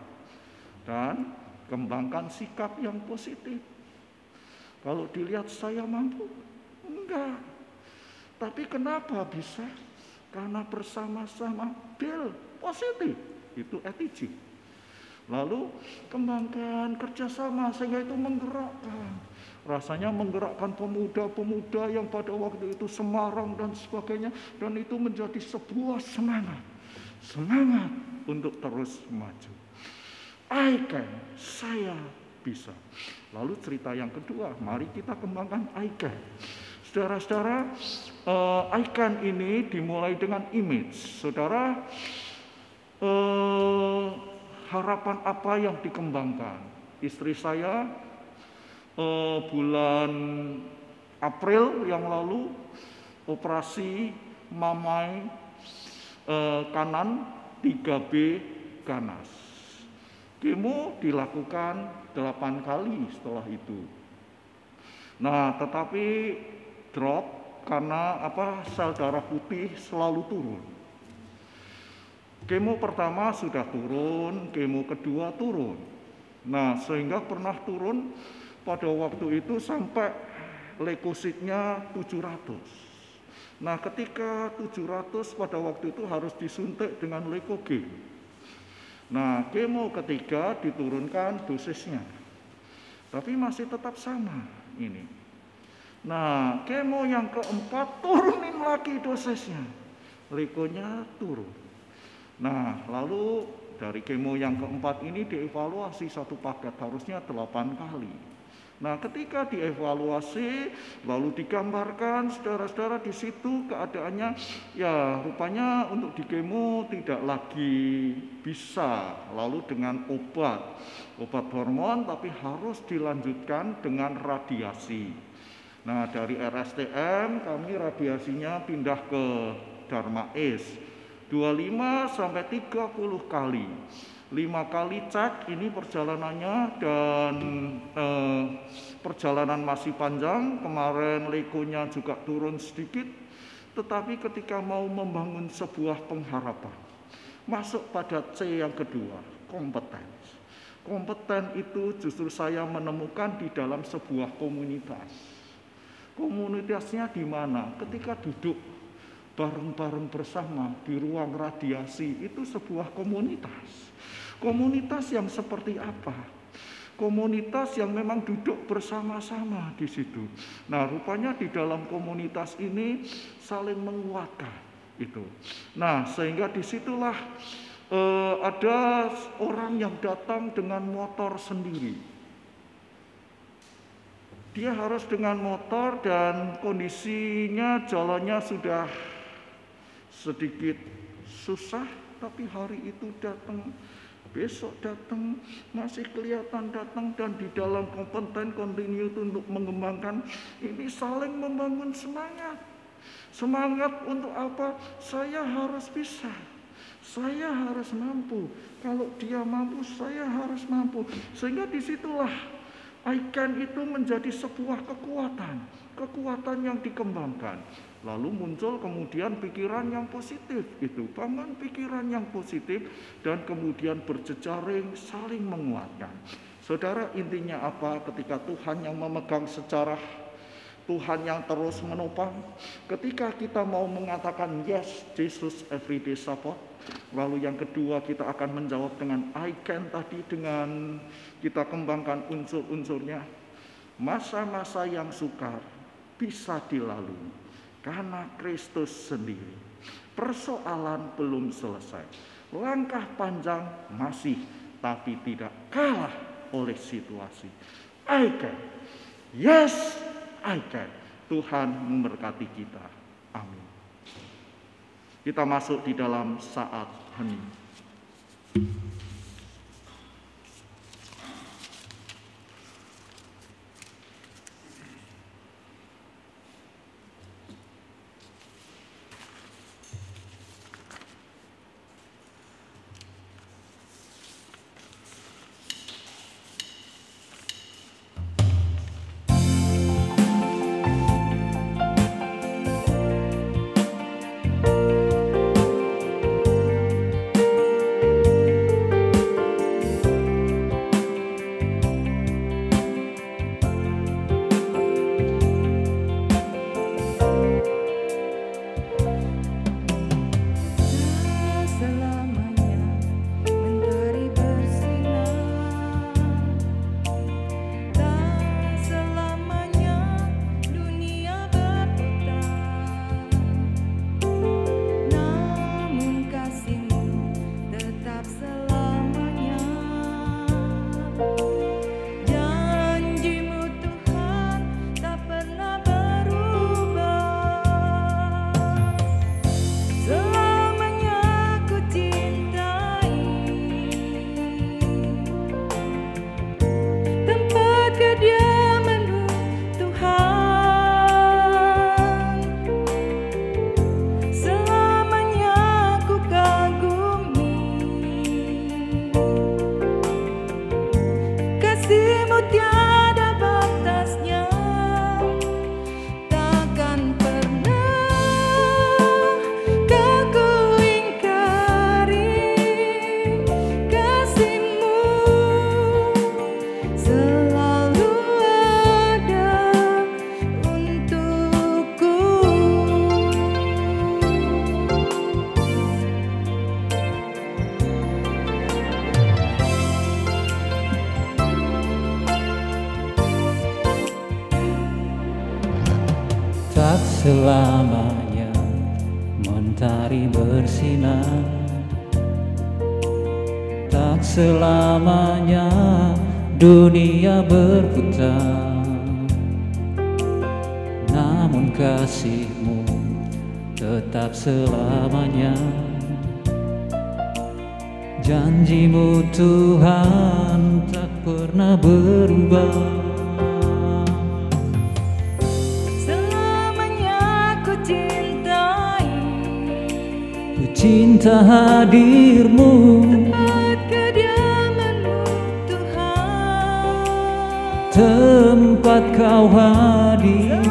C: Dan kembangkan sikap yang positif. Kalau dilihat saya mampu, enggak. Tapi kenapa bisa? Karena bersama-sama deal positif. Itu attitude. Lalu kembangkan kerjasama sehingga itu menggerakkan. Rasanya menggerakkan pemuda-pemuda yang pada waktu itu Semarang dan sebagainya. Dan itu menjadi sebuah semangat. Semangat untuk terus maju. I can, saya bisa. Lalu cerita yang kedua, mari kita kembangkan I can. Saudara-saudara, eh, icon ini dimulai dengan image. Saudara, eh, harapan apa yang dikembangkan? Istri saya eh, bulan April yang lalu operasi mamai eh, kanan 3B ganas. Kemo dilakukan 8 kali setelah itu. Nah, tetapi drop karena apa sel darah putih selalu turun. Kemo pertama sudah turun, kemo kedua turun. Nah, sehingga pernah turun pada waktu itu sampai leukositnya 700. Nah, ketika 700 pada waktu itu harus disuntik dengan leukogen. Nah, kemo ketiga diturunkan dosisnya. Tapi masih tetap sama ini. Nah, kemo yang keempat turunin lagi dosisnya. Likonya turun. Nah, lalu dari kemo yang keempat ini dievaluasi satu paket harusnya 8 kali. Nah, ketika dievaluasi lalu digambarkan saudara-saudara di situ keadaannya ya rupanya untuk di kemo tidak lagi bisa lalu dengan obat obat hormon tapi harus dilanjutkan dengan radiasi. Nah, dari RSTM kami radiasinya pindah ke Dharma Es 25 sampai 30 kali. Lima kali cek ini perjalanannya dan eh, perjalanan masih panjang. Kemarin legonya juga turun sedikit. Tetapi ketika mau membangun sebuah pengharapan, masuk pada C yang kedua, kompeten. Kompeten itu justru saya menemukan di dalam sebuah komunitas. Komunitasnya di mana? Ketika duduk bareng-bareng bersama di ruang radiasi itu sebuah komunitas. Komunitas yang seperti apa? Komunitas yang memang duduk bersama-sama di situ. Nah, rupanya di dalam komunitas ini saling menguatkan itu. Nah, sehingga di situlah eh, ada orang yang datang dengan motor sendiri. Dia harus dengan motor dan kondisinya jalannya sudah sedikit susah, tapi hari itu datang besok datang masih kelihatan datang dan di dalam kompeten continue untuk mengembangkan ini saling membangun semangat. Semangat untuk apa? Saya harus bisa. Saya harus mampu. Kalau dia mampu saya harus mampu. Sehingga di situlah icon itu menjadi sebuah kekuatan. Kekuatan yang dikembangkan Lalu muncul kemudian pikiran yang positif itu, bangun pikiran yang positif dan kemudian berjejaring saling menguatkan. Saudara intinya apa ketika Tuhan yang memegang secara
D: Tuhan yang terus menopang. Ketika kita mau mengatakan yes, Jesus everyday support. Lalu yang kedua kita akan menjawab dengan I can tadi dengan kita kembangkan unsur-unsurnya. Masa-masa yang sukar bisa dilalui karena Kristus sendiri. Persoalan belum selesai. Langkah panjang masih tapi tidak kalah oleh situasi. I can. Yes, I can. Tuhan memberkati kita. Amin. Kita masuk di dalam saat hening.
E: Tuhan tak pernah berubah. Selamanya ku cintai. Ku
F: cinta hadirmu.
E: Tempat kediamanmu Tuhan.
F: Tempat kau hadir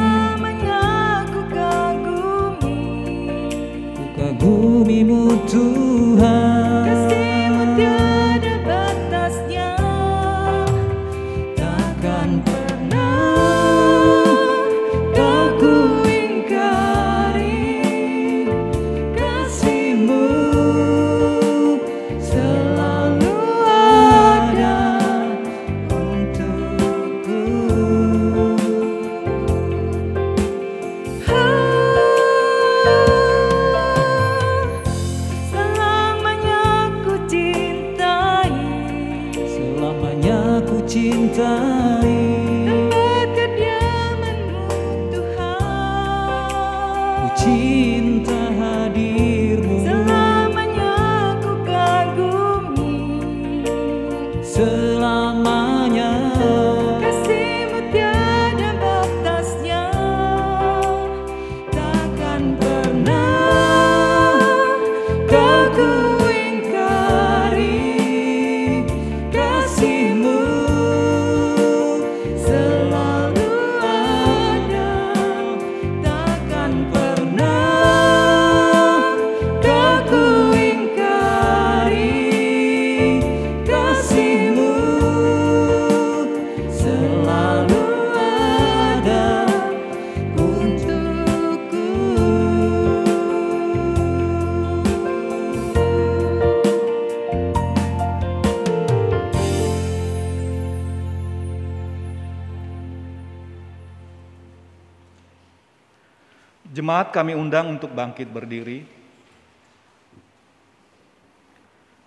G: Jemaat kami undang untuk bangkit berdiri.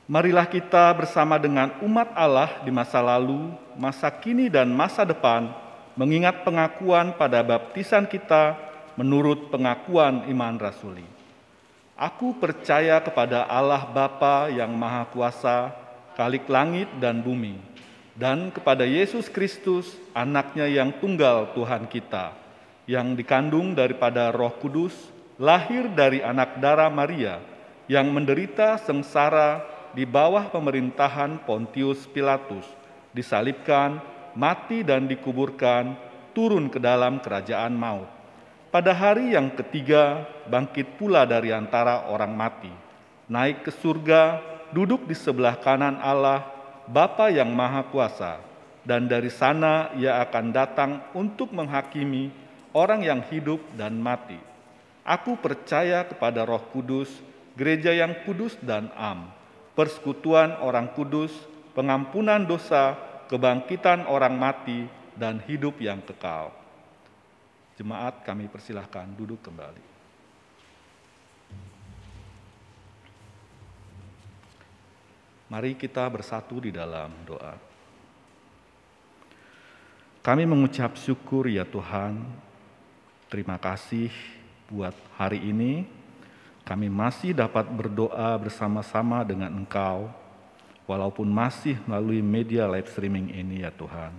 G: Marilah kita bersama dengan umat Allah di masa lalu, masa kini, dan masa depan mengingat pengakuan pada baptisan kita menurut pengakuan iman rasuli. Aku percaya kepada Allah Bapa yang Maha Kuasa, Kalik langit dan bumi, dan kepada Yesus Kristus, anaknya yang tunggal Tuhan kita, yang dikandung daripada roh kudus, lahir dari anak darah Maria, yang menderita sengsara di bawah pemerintahan Pontius Pilatus, disalibkan, mati dan dikuburkan, turun ke dalam kerajaan maut. Pada hari yang ketiga, bangkit pula dari antara orang mati, naik ke surga, duduk di sebelah kanan Allah, Bapa yang Maha Kuasa, dan dari sana ia akan datang untuk menghakimi orang yang hidup dan mati. Aku percaya kepada Roh Kudus, gereja yang kudus dan am, persekutuan orang kudus, pengampunan dosa, kebangkitan orang mati, dan hidup yang kekal. Jemaat kami persilahkan duduk kembali. Mari kita bersatu di dalam doa. Kami mengucap syukur ya Tuhan, terima kasih buat hari ini. Kami masih dapat berdoa bersama-sama dengan Engkau, walaupun masih melalui media live streaming ini ya Tuhan.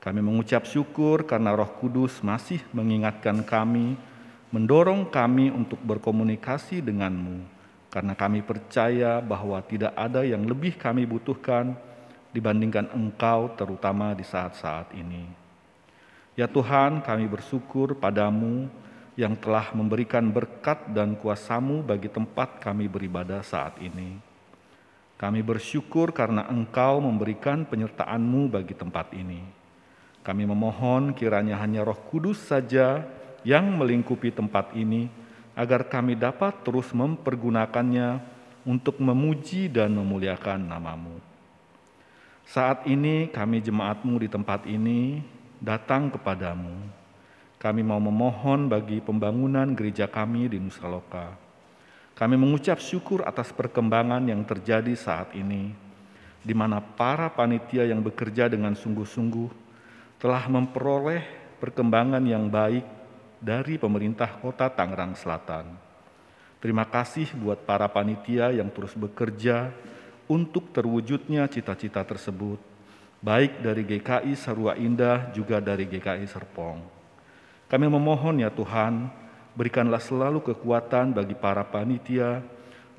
G: Kami mengucap syukur karena Roh Kudus masih mengingatkan kami, mendorong kami untuk berkomunikasi denganmu, karena kami percaya bahwa tidak ada yang lebih kami butuhkan dibandingkan Engkau, terutama di saat-saat ini. Ya Tuhan, kami bersyukur padamu yang telah memberikan berkat dan kuasamu bagi tempat kami beribadah saat ini. Kami bersyukur karena Engkau memberikan penyertaan-Mu bagi tempat ini. Kami memohon kiranya hanya Roh Kudus saja yang melingkupi tempat ini, agar kami dapat terus mempergunakannya untuk memuji dan memuliakan namamu. Saat ini kami jemaatmu di tempat ini datang kepadamu. Kami mau memohon bagi pembangunan gereja kami di Nusa Loka. Kami mengucap syukur atas perkembangan yang terjadi saat ini, di mana para panitia yang bekerja dengan sungguh-sungguh telah memperoleh perkembangan yang baik dari pemerintah kota Tangerang Selatan. Terima kasih buat para panitia yang terus bekerja untuk terwujudnya cita-cita tersebut, baik dari GKI Sarua Indah juga dari GKI Serpong. Kami memohon ya Tuhan, berikanlah selalu kekuatan bagi para panitia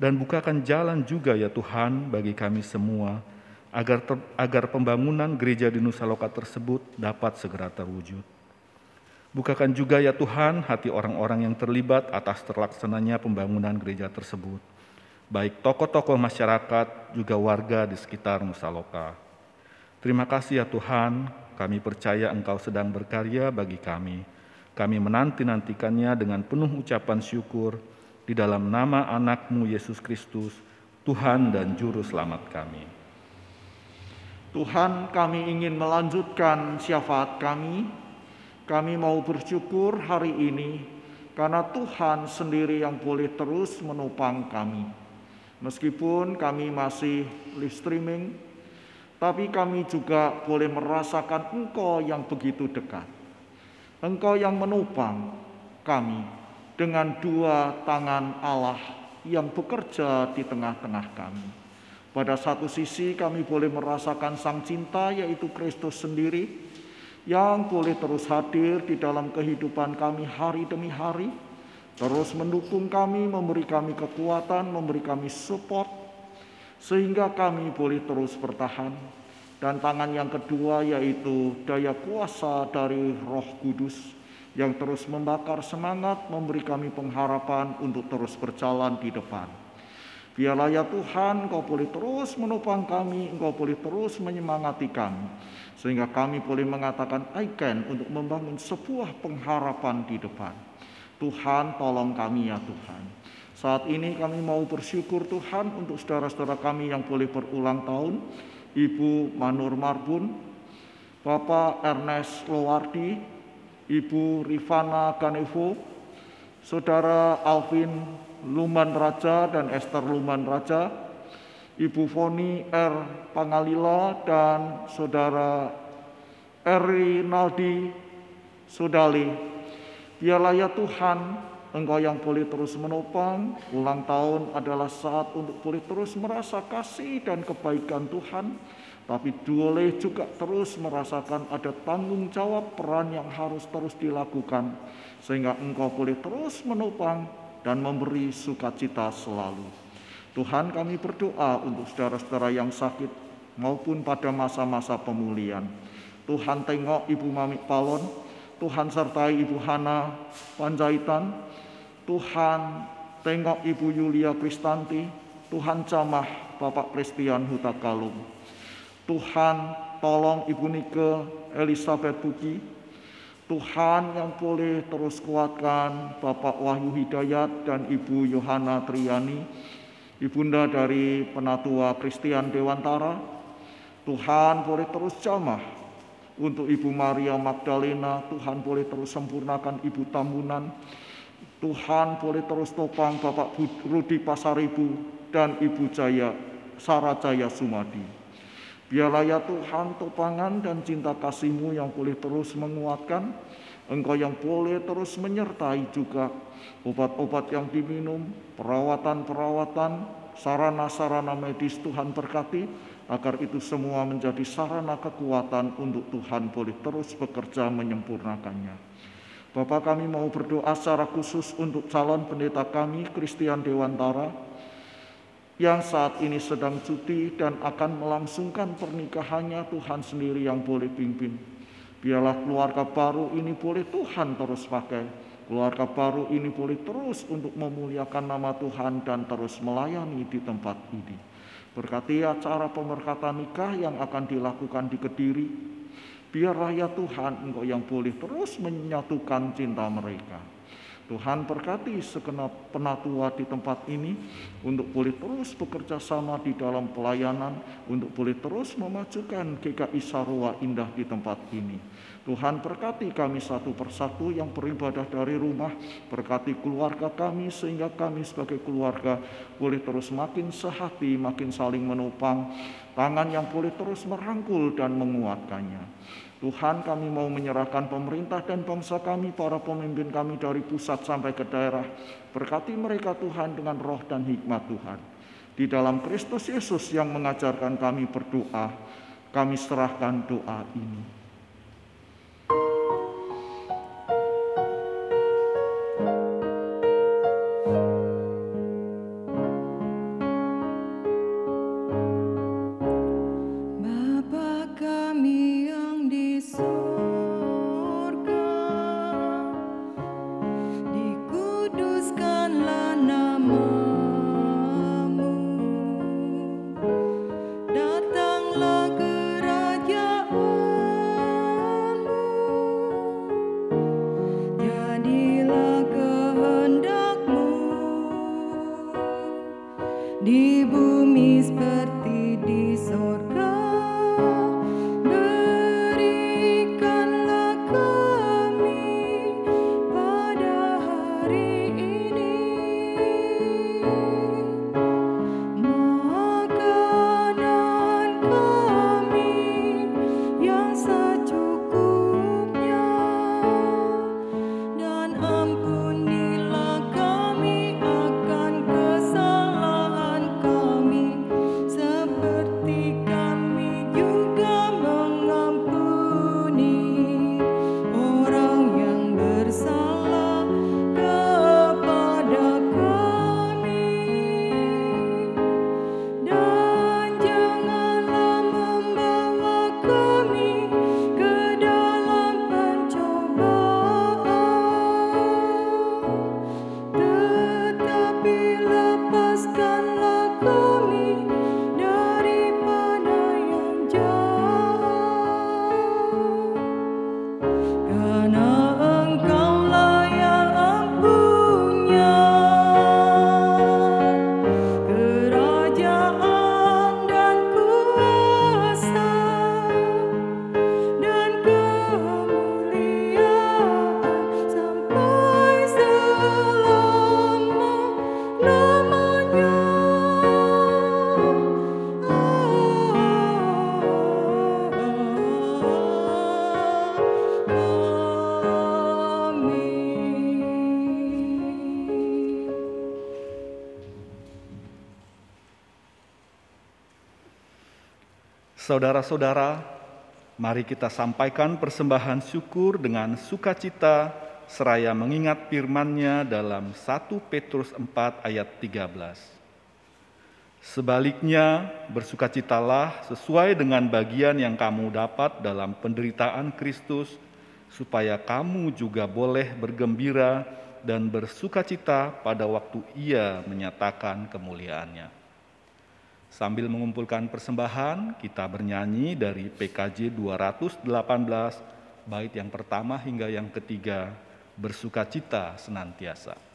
G: dan bukakan jalan juga ya Tuhan bagi kami semua agar ter, agar pembangunan gereja di Nusa Loka tersebut dapat segera terwujud. Bukakan juga ya Tuhan hati orang-orang yang terlibat atas terlaksananya pembangunan gereja tersebut, baik tokoh-tokoh masyarakat juga warga di sekitar Nusa Loka. Terima kasih ya Tuhan, kami percaya Engkau sedang berkarya bagi kami kami menanti-nantikannya dengan penuh ucapan syukur di dalam nama anakmu Yesus Kristus, Tuhan dan Juru Selamat kami.
C: Tuhan kami ingin melanjutkan syafaat kami. Kami mau bersyukur hari ini karena Tuhan sendiri yang boleh terus menopang kami. Meskipun kami masih live streaming, tapi kami juga boleh merasakan Engkau yang begitu dekat. Engkau yang menopang kami dengan dua tangan Allah yang bekerja di tengah-tengah kami. Pada satu sisi kami boleh merasakan sang cinta yaitu Kristus sendiri yang boleh terus hadir di dalam kehidupan kami hari demi hari, terus mendukung kami, memberi kami kekuatan, memberi kami support, sehingga kami boleh terus bertahan dan tangan yang kedua yaitu daya kuasa dari Roh Kudus yang terus membakar semangat, memberi kami pengharapan untuk terus berjalan di depan. Biarlah ya Tuhan, Engkau boleh terus menopang kami, Engkau boleh terus menyemangati kami, sehingga kami boleh mengatakan I can untuk membangun sebuah pengharapan di depan. Tuhan, tolong kami ya Tuhan. Saat ini kami mau bersyukur Tuhan untuk saudara-saudara kami yang boleh berulang tahun, Ibu Manur Marbun, Bapak Ernest Lowardi, Ibu Rifana Ganevo, Saudara Alvin Luman Raja dan Esther Luman Raja, Ibu Foni R. Pangalila dan Saudara Eri Naldi Sudali. Biarlah ya Tuhan, Engkau yang boleh terus menopang, ulang tahun adalah saat untuk boleh terus merasa kasih dan kebaikan Tuhan, tapi boleh juga terus merasakan ada tanggung jawab peran yang harus terus dilakukan, sehingga engkau boleh terus menopang dan memberi sukacita selalu. Tuhan kami berdoa untuk saudara-saudara yang sakit maupun pada masa-masa pemulihan. Tuhan tengok Ibu Mami Palon, Tuhan sertai Ibu Hana Panjaitan, Tuhan tengok Ibu Yulia Kristanti, Tuhan camah Bapak Christian Huta Kalung. Tuhan tolong Ibu Nike Elizabeth Buki. Tuhan yang boleh terus kuatkan Bapak Wahyu Hidayat dan Ibu Yohana Triani, Ibunda dari Penatua Christian Dewantara. Tuhan boleh terus jamah untuk Ibu Maria Magdalena, Tuhan boleh terus sempurnakan Ibu Tambunan, Tuhan boleh terus topang Bapak Rudi Pasaribu dan Ibu Jaya Sarajaya Sumadi. Biarlah ya Tuhan topangan dan cinta kasih-Mu yang boleh terus menguatkan, Engkau yang boleh terus menyertai juga obat-obat yang diminum, perawatan-perawatan, sarana-sarana medis Tuhan berkati, agar itu semua menjadi sarana kekuatan untuk Tuhan boleh terus bekerja menyempurnakannya. Bapak kami mau berdoa secara khusus untuk calon pendeta kami, Christian Dewantara, yang saat ini sedang cuti dan akan melangsungkan pernikahannya Tuhan sendiri yang boleh pimpin. Biarlah keluarga baru ini boleh Tuhan terus pakai. Keluarga baru ini boleh terus untuk memuliakan nama Tuhan dan terus melayani di tempat ini. Berkati acara pemerkatan nikah yang akan dilakukan di Kediri, Biarlah ya Tuhan Engkau yang boleh terus menyatukan cinta mereka. Tuhan berkati segenap penatua di tempat ini untuk boleh terus bekerja sama di dalam pelayanan, untuk boleh terus memajukan GKI Sarwa Indah di tempat ini. Tuhan berkati kami satu persatu yang beribadah dari rumah, berkati keluarga kami sehingga kami sebagai keluarga boleh terus makin sehati, makin saling menopang, tangan yang boleh terus merangkul dan menguatkannya. Tuhan kami mau menyerahkan pemerintah dan bangsa kami, para pemimpin kami dari pusat sampai ke daerah. Berkati mereka Tuhan dengan roh dan hikmat Tuhan. Di dalam Kristus Yesus yang mengajarkan kami berdoa, kami serahkan doa ini.
D: Saudara-saudara, mari kita sampaikan persembahan syukur dengan sukacita seraya mengingat firman-Nya dalam 1 Petrus 4 ayat 13. Sebaliknya, bersukacitalah sesuai dengan bagian yang kamu dapat dalam penderitaan Kristus, supaya kamu juga boleh bergembira dan bersukacita pada waktu Ia menyatakan kemuliaannya. Sambil mengumpulkan persembahan, kita bernyanyi dari PKJ 218, bait yang pertama hingga yang ketiga, bersukacita senantiasa.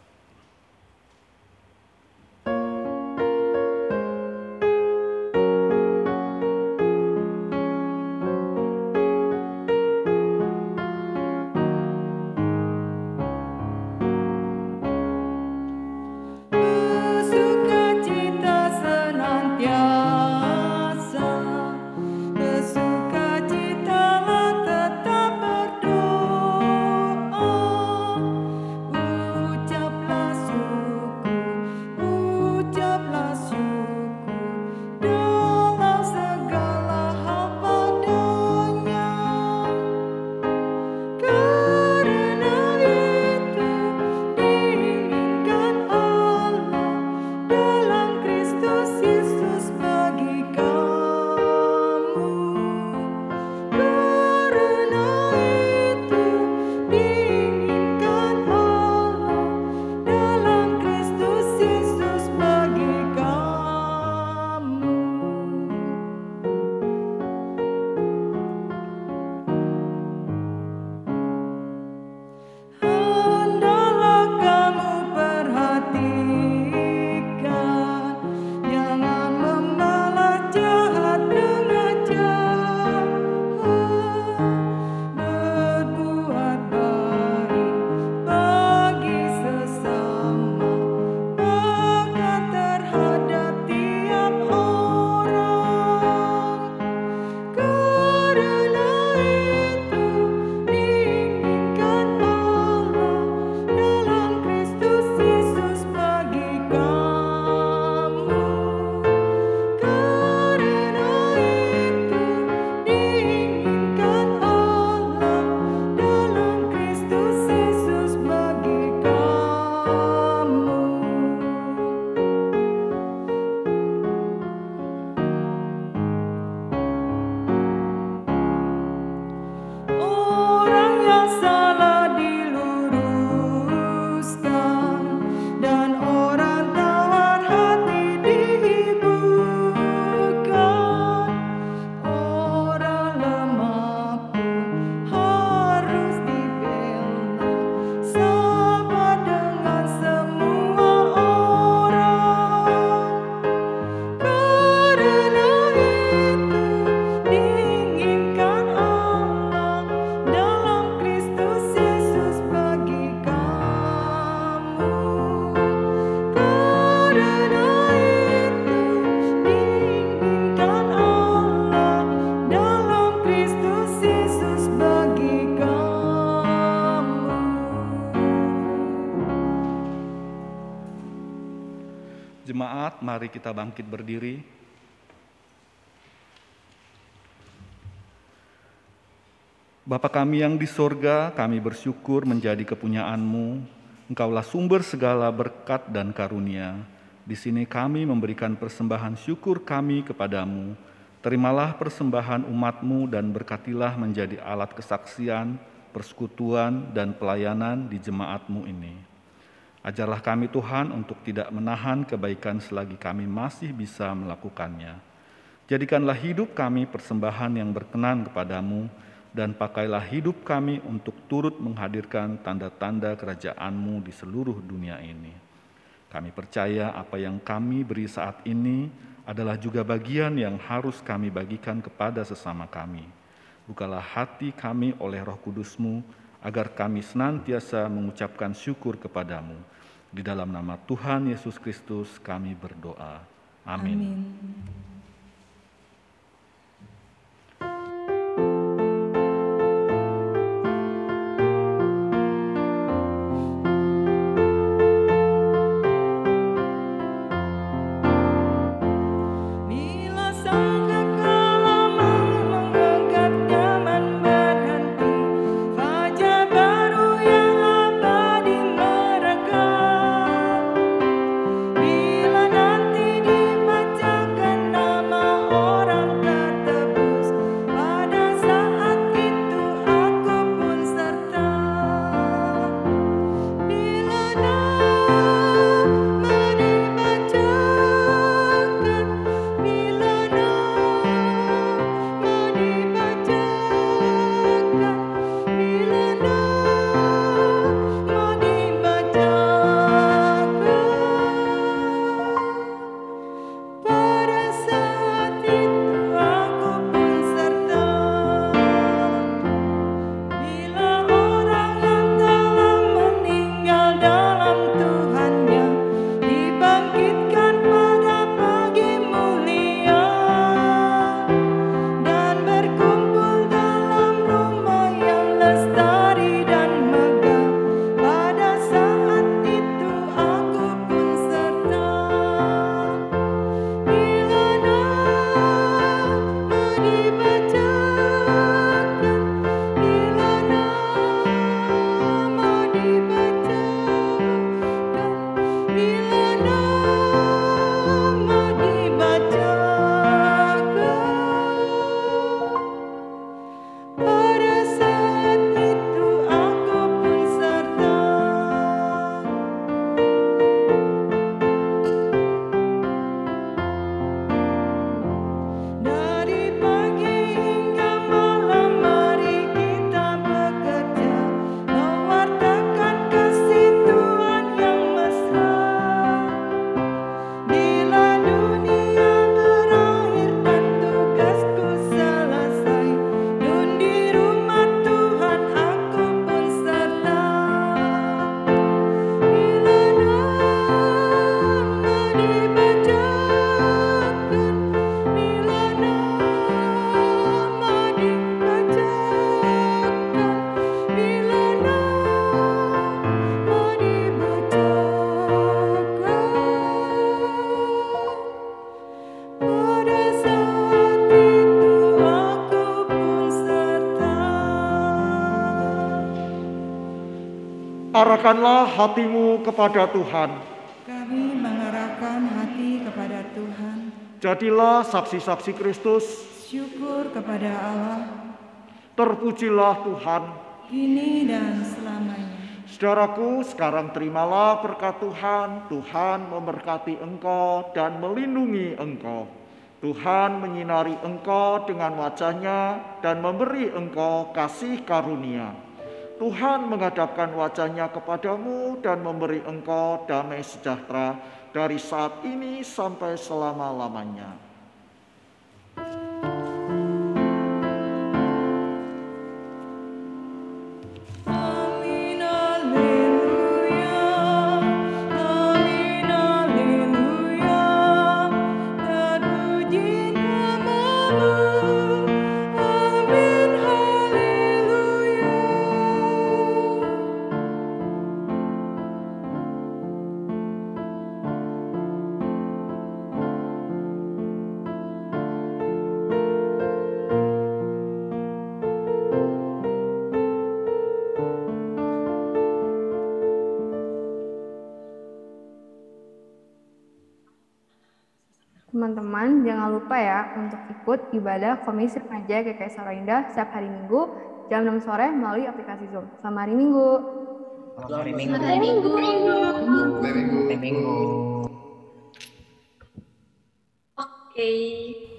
D: Mari kita bangkit berdiri. Bapa kami yang di sorga, kami bersyukur menjadi kepunyaanmu. Engkaulah sumber segala berkat dan karunia. Di sini kami memberikan persembahan syukur kami kepadamu. Terimalah persembahan umatmu dan berkatilah menjadi alat kesaksian, persekutuan, dan pelayanan di jemaatmu ini. Ajarlah kami Tuhan untuk tidak menahan kebaikan selagi kami masih bisa melakukannya. Jadikanlah hidup kami persembahan yang berkenan kepadamu dan pakailah hidup kami untuk turut menghadirkan tanda-tanda kerajaanmu di seluruh dunia ini. Kami percaya apa yang kami beri saat ini adalah juga bagian yang harus kami bagikan kepada sesama kami. Bukalah hati kami oleh roh kudusmu, agar kami senantiasa mengucapkan syukur kepadamu. Di dalam nama Tuhan Yesus Kristus kami berdoa. Amin. Amin.
C: Arahkanlah hatimu kepada Tuhan.
A: Kami mengarahkan hati kepada Tuhan.
C: Jadilah saksi-saksi Kristus.
A: Syukur kepada Allah,
C: Terpujilah Tuhan.
A: kini dan selamanya.
C: Saudaraku, sekarang terimalah berkat Tuhan. Tuhan memberkati engkau dan melindungi engkau. Tuhan menyinari engkau dengan wajahnya dan memberi engkau kasih karunia. Tuhan menghadapkan wajahnya kepadamu dan memberi engkau damai sejahtera dari saat ini sampai selama-lamanya.
H: Teman-teman, jangan lupa ya untuk ikut ibadah Komisi Remaja GKI Samarinda setiap hari Minggu jam 6 sore melalui aplikasi Zoom. Selamat hari Minggu.
I: Hari Minggu. Hari Minggu.
J: Oke.
A: Bila